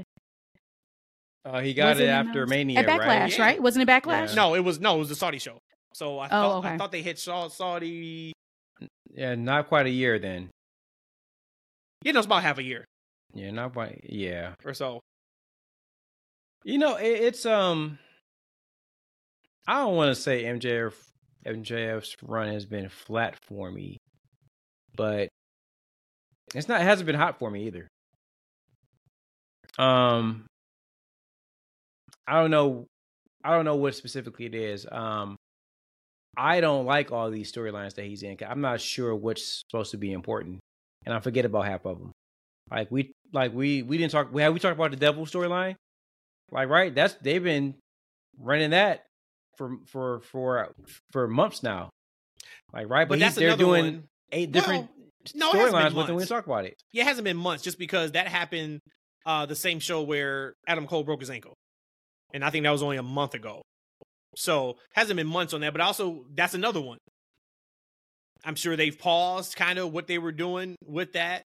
Yeah. uh, he got Was it it after announced? Mania, At Backlash, right? right? Wasn't it Backlash? Yeah. No, it was no, it was the Saudi show. So I Oh, thought I thought they hit Saudi. Yeah, not quite a year then. You know, it's about half a year Yeah, not quite. Yeah, or so. you know, it, it's um. I don't want to say MJF MJF's run has been flat for me, but it's not. It hasn't been hot for me either. Um, I don't know. I don't know what specifically it is. Um, I don't like all these storylines that he's in. I'm not sure what's supposed to be important, and I forget about half of them. Like we, like we, we didn't talk. We have we talked about the devil storyline, like right? That's they've been running that for for for for months now. Like right, But, but, that's they're doing one. eight different no, hasn't been storylines with. We didn't talk about it. Yeah, it hasn't been months just because that happened uh the same show where Adam Cole broke his ankle. And I think that was only a month ago. So hasn't been months on that, but also that's another one. I'm sure they've paused kind of what they were doing with that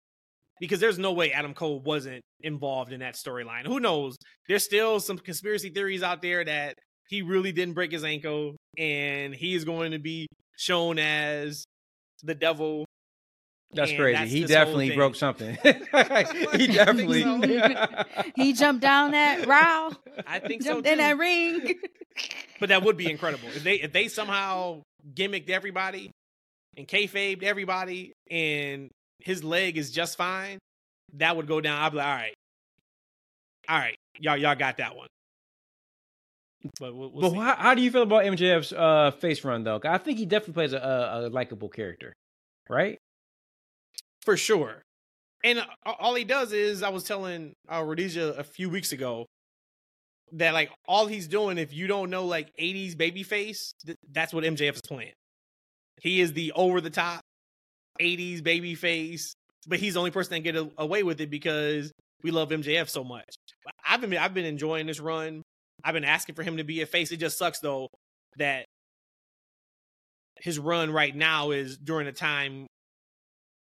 because there's no way Adam Cole wasn't involved in that storyline. Who knows? There's still some conspiracy theories out there that he really didn't break his ankle and he is going to be shown as the devil That's And crazy. that's he definitely broke something. he definitely. so. he jumped down that row, I think so jumped in that ring. But that would be incredible if they if they somehow gimmicked everybody and kayfabed everybody, and his leg is just fine. That would go down. I'd be like, all right, all right, y'all y'all got that one. But we'll, we'll but how, how do you feel about MJF's uh, face run though? I think he definitely plays a, a, a likable character, right? for sure. And uh, all he does is, I was telling uh, Rhodesia a few weeks ago that like all he's doing, if you don't know like '80s babyface, th- that's what MJF is playing. He is the over the top '80s babyface, but he's the only person that get a- away with it because we love MJF so much. I've been I've been enjoying this run. I've been asking for him to be a face. It just sucks though that his run right now is during a time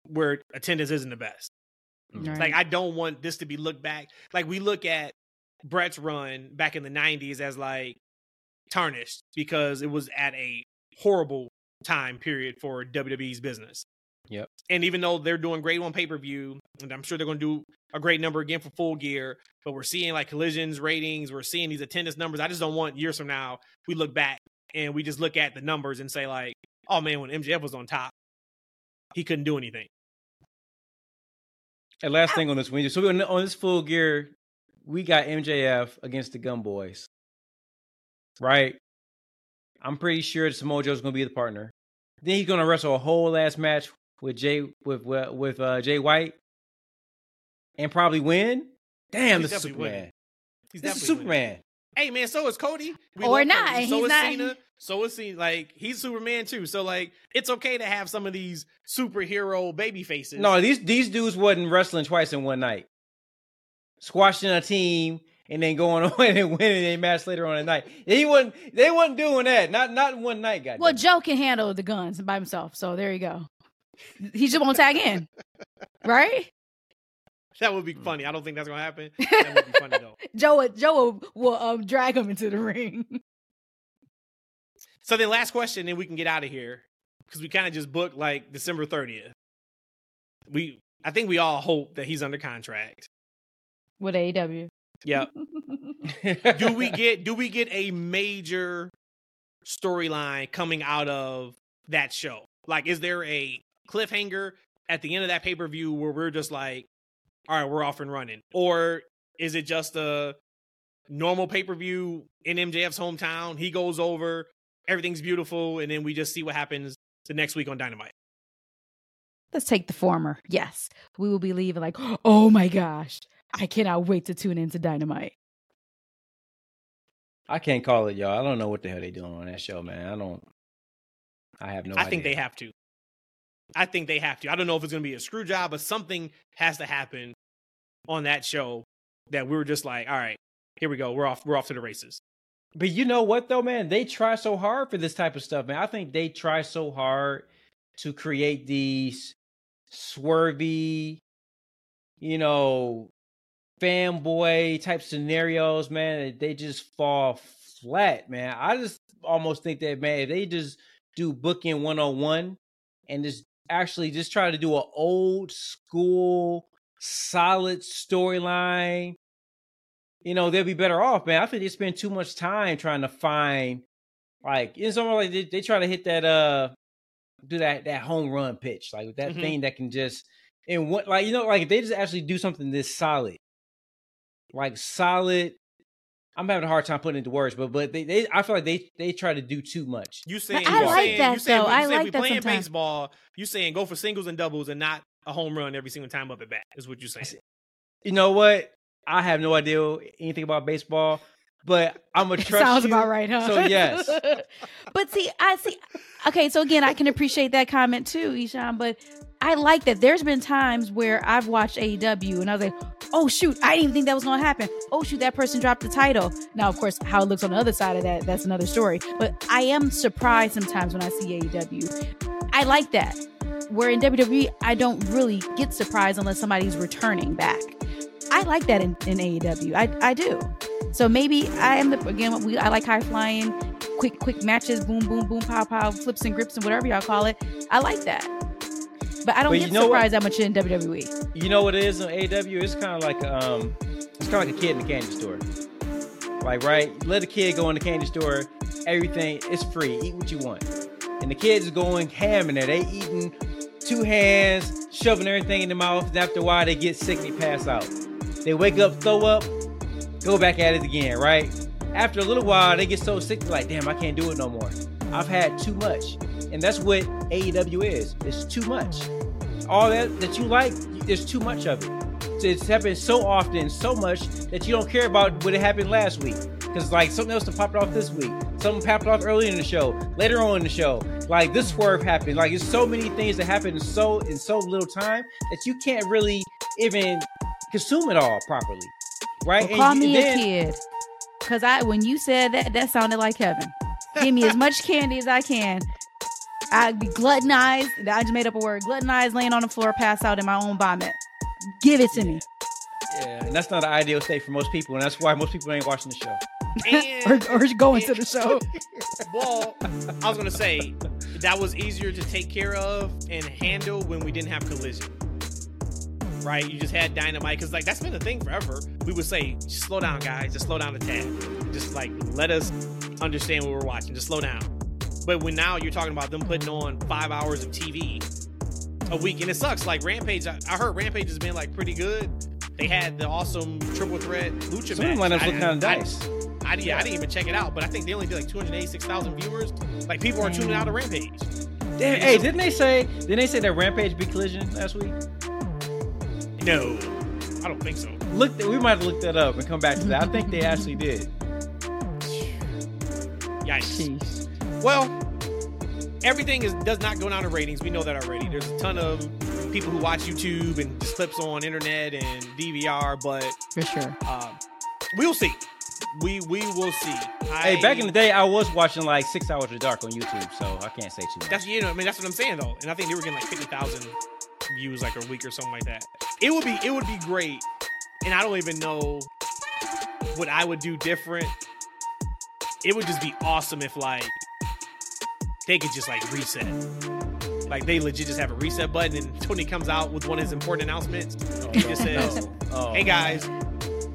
where attendance isn't the best. Mm. Right. Like I don't want this to be looked back. Like we look at Brett's run back in the '90s as like tarnished because it was at a horrible time period for WWE's business. Yep. And even though they're doing great on pay per view, and I'm sure they're going to do a great number again for Full Gear, but we're seeing like collisions ratings, we're seeing these attendance numbers. I just don't want years from now we look back and we just look at the numbers and say like, oh man, when MJF was on top, he couldn't do anything. And last thing on this one, so on, on this full gear, we got MJF against the Gunn Boys, right? I'm pretty sure Samoa Joe's going to be the partner. Then he's going to wrestle a whole last match with Jay with with, with uh, Jay White, and probably win. Damn, He's this is definitely winning. Superman. He's This is definitely winning. Superman. Hey man, so is Cody. We Or not, Cody. So he's is not- Cena. So is Cena. Like he's Superman too. So like it's okay to have some of these superhero baby faces. No, these these dudes wasn't wrestling twice in one night. Squashing a team and then going on and winning a match later on the night. He wasn't. They wasn't doing that. Not not one night, guys. Well, Joe can handle the Gunns by himself, so there you go. He just won't tag in, right? that would be funny. I don't think that's gonna happen. That would be funny though. Joe, Joe will, will um, drag him into the ring. So then, last question, then we can get out of here because we kind of just booked like December thirtieth. We, I think we all hope that he's under contract. With AEW. Yep. do we get do we get a major storyline coming out of that show? Like, is there a cliffhanger at the end of that pay per view where we're just like, all right, we're off and running, or is it just a normal pay per view in MJF's hometown? He goes over, everything's beautiful, and then we just see what happens the next week on Dynamite. Let's take the former. Yes, we will be leaving like, oh my gosh, I cannot wait to tune into Dynamite. I can't call it, y'all. I don't know what the hell they doing on that show, man. I don't. I have no. I think they have to. I think they have to. I don't know if it's going to be a screw job, but something has to happen on that show that we were just like, all right, here we go. We're off. We're off to the races. But you know what though, man? They try so hard for this type of stuff, man. I think they try so hard to create these swervy, you know, fanboy type scenarios, man. They just fall flat, man. I just almost think that, man, if they just do booking 101 and just actually just try to do an old school solid storyline you know, they'll be better off, man. I think they spend too much time trying to find like it's almost like they, they try to hit that uh do that that home run pitch, like that Mhm. thing that can just and what like you know, like if they just actually do something this solid. Like solid I'm having a hard time putting it into words, but but they, they I feel like they they try to do too much. You saying? I you like saying, that, you saying, though. You I saying like we that playing sometimes. baseball. You saying go for singles and doubles and not a home run every single time up at bat is what you're saying. You know what? I have no idea anything about baseball, but I'm gonna trust Sounds you. about right, huh? So yes. but see, I see. Okay, so again, I can appreciate that comment too, Eshaun. But I like that. There's been times where I've watched AEW and I was like, "Oh shoot, I didn't even think that was to happen." Oh shoot, that person dropped the title. Now, of course, how it looks on the other side of that, that's another story. But I am surprised sometimes when I see AEW. I like that. Where in WWE, I don't really get surprised unless somebody's returning back. I like that in, in AEW. I, I do. So maybe I am the again. We I like high flying, quick quick matches, boom boom boom, pow pow, flips and grips and whatever y'all call it. I like that. But I don't But get know what? surprised that much in WWE. You know what it is on AW? It's kind of like um, it's kind of like a kid in the candy store. Like right, let a kid go in the candy store, everything is free. Eat what you want, and the kids going ham in there. They eating two hands, shoving everything in their mouth. And after a while, they get sick and they pass out. They wake up, throw up, go back at it again. Right after a little while, they get so sick, like, damn, I can't do it no more. I've had too much, and that's what AEW is. It's too much. All that that you like, there's too much of it. So it's happened so often, so much that you don't care about what happened last week. Because like something else to pop off this week, something popped off earlier in the show, later on in the show. Like this swerve happened. Like it's so many things that happen in so in so little time that you can't really even consume it all properly, right? Well, call And- me and a kid. Cause I when you said that, that sounded like heaven. Give me as much candy as I can. I'd be gluttonized. I just made up a word. Gluttonized, laying on the floor, pass out in my own vomit. Give it to me. Yeah, and that's not an ideal state for most people, and that's why most people ain't watching the show. And, or, or going to the show. well, I was gonna say that was easier to take care of and handle when we didn't have collision. Right? You just had dynamite because like that's been the thing forever. We would say, slow down, guys. Just slow down the tad. Just like let us understand what we're watching. Just slow down. But when now you're talking about them putting on five hours of TV a week, and it sucks. Like Rampage, I, I heard Rampage has been like pretty good. They had the awesome triple threat lucha Some of match. them lineups I- look kind of I- nice. I, yeah, I didn't even check it out, but I think they only did like 286,000 viewers. Like people are tuning out of Rampage. Damn, hey, didn't they say? Didn't they say that Rampage beat Collision last week? No, I don't think so. Look, we might have looked that up and come back to that. I think they actually did. Yikes. Jeez. Well, everything is does not go down to ratings. We know that already. There's a ton of people who watch YouTube and just clips on internet and DVR, but For sure. uh, we'll see. We we will see. Hey, back in the day, I was watching like Six Hours of Dark on YouTube, so I can't say too much. That's you know, I mean, that's what I'm saying though, and I think they were getting like fifty thousand views like a week or something like that. It would be it would be great, and I don't even know what I would do different. It would just be awesome if like they could just like reset, like they legit just have a reset button, and Tony comes out with one of his important announcements. Oh, He just says. Oh. "Hey guys,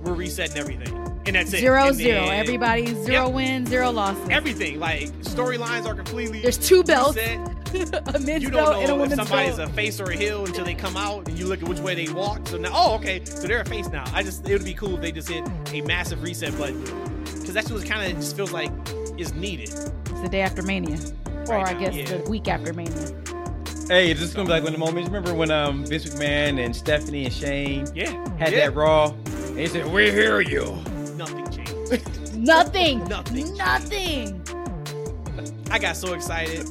we're resetting everything," and that's it. Zero zero. Everybody zero wins, zero losses. everything like storylines are completely. There's two belts, a men's you don't and a know if somebody's belt. a face or a heel until they come out and you look at which way they walk. So now, oh, okay, so they're a face now. I just it would be cool if they just hit a massive reset button because that's what kind of just feels like is needed. It's the day after Mania, or Right I guess yeah. the week after Mania. Hey, this is gonna be like one of the moments. Remember when um Vince McMahon and Stephanie and Shane Yeah, had yeah. that Raw? And they said, "We hear you." Nothing changed. Nothing. Nothing. Nothing. I got so excited.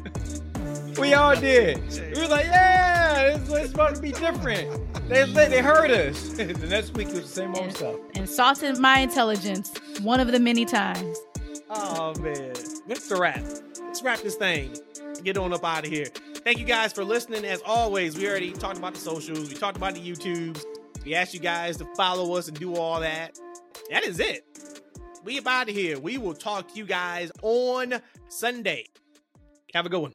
We all did. We were like, "Yeah, it's, it's about to be different." They they heard us. the next week it was the same old And, stuff. and saucing my intelligence one of the many times. Oh man, that's the wrap. Let's wrap this thing. Get on up out of here. Thank you guys for listening. As always, we already talked about the socials. We talked about the YouTubes. We asked you guys to follow us and do all that. That is it. We about out of here. We will talk to you guys on Sunday. Have a good one.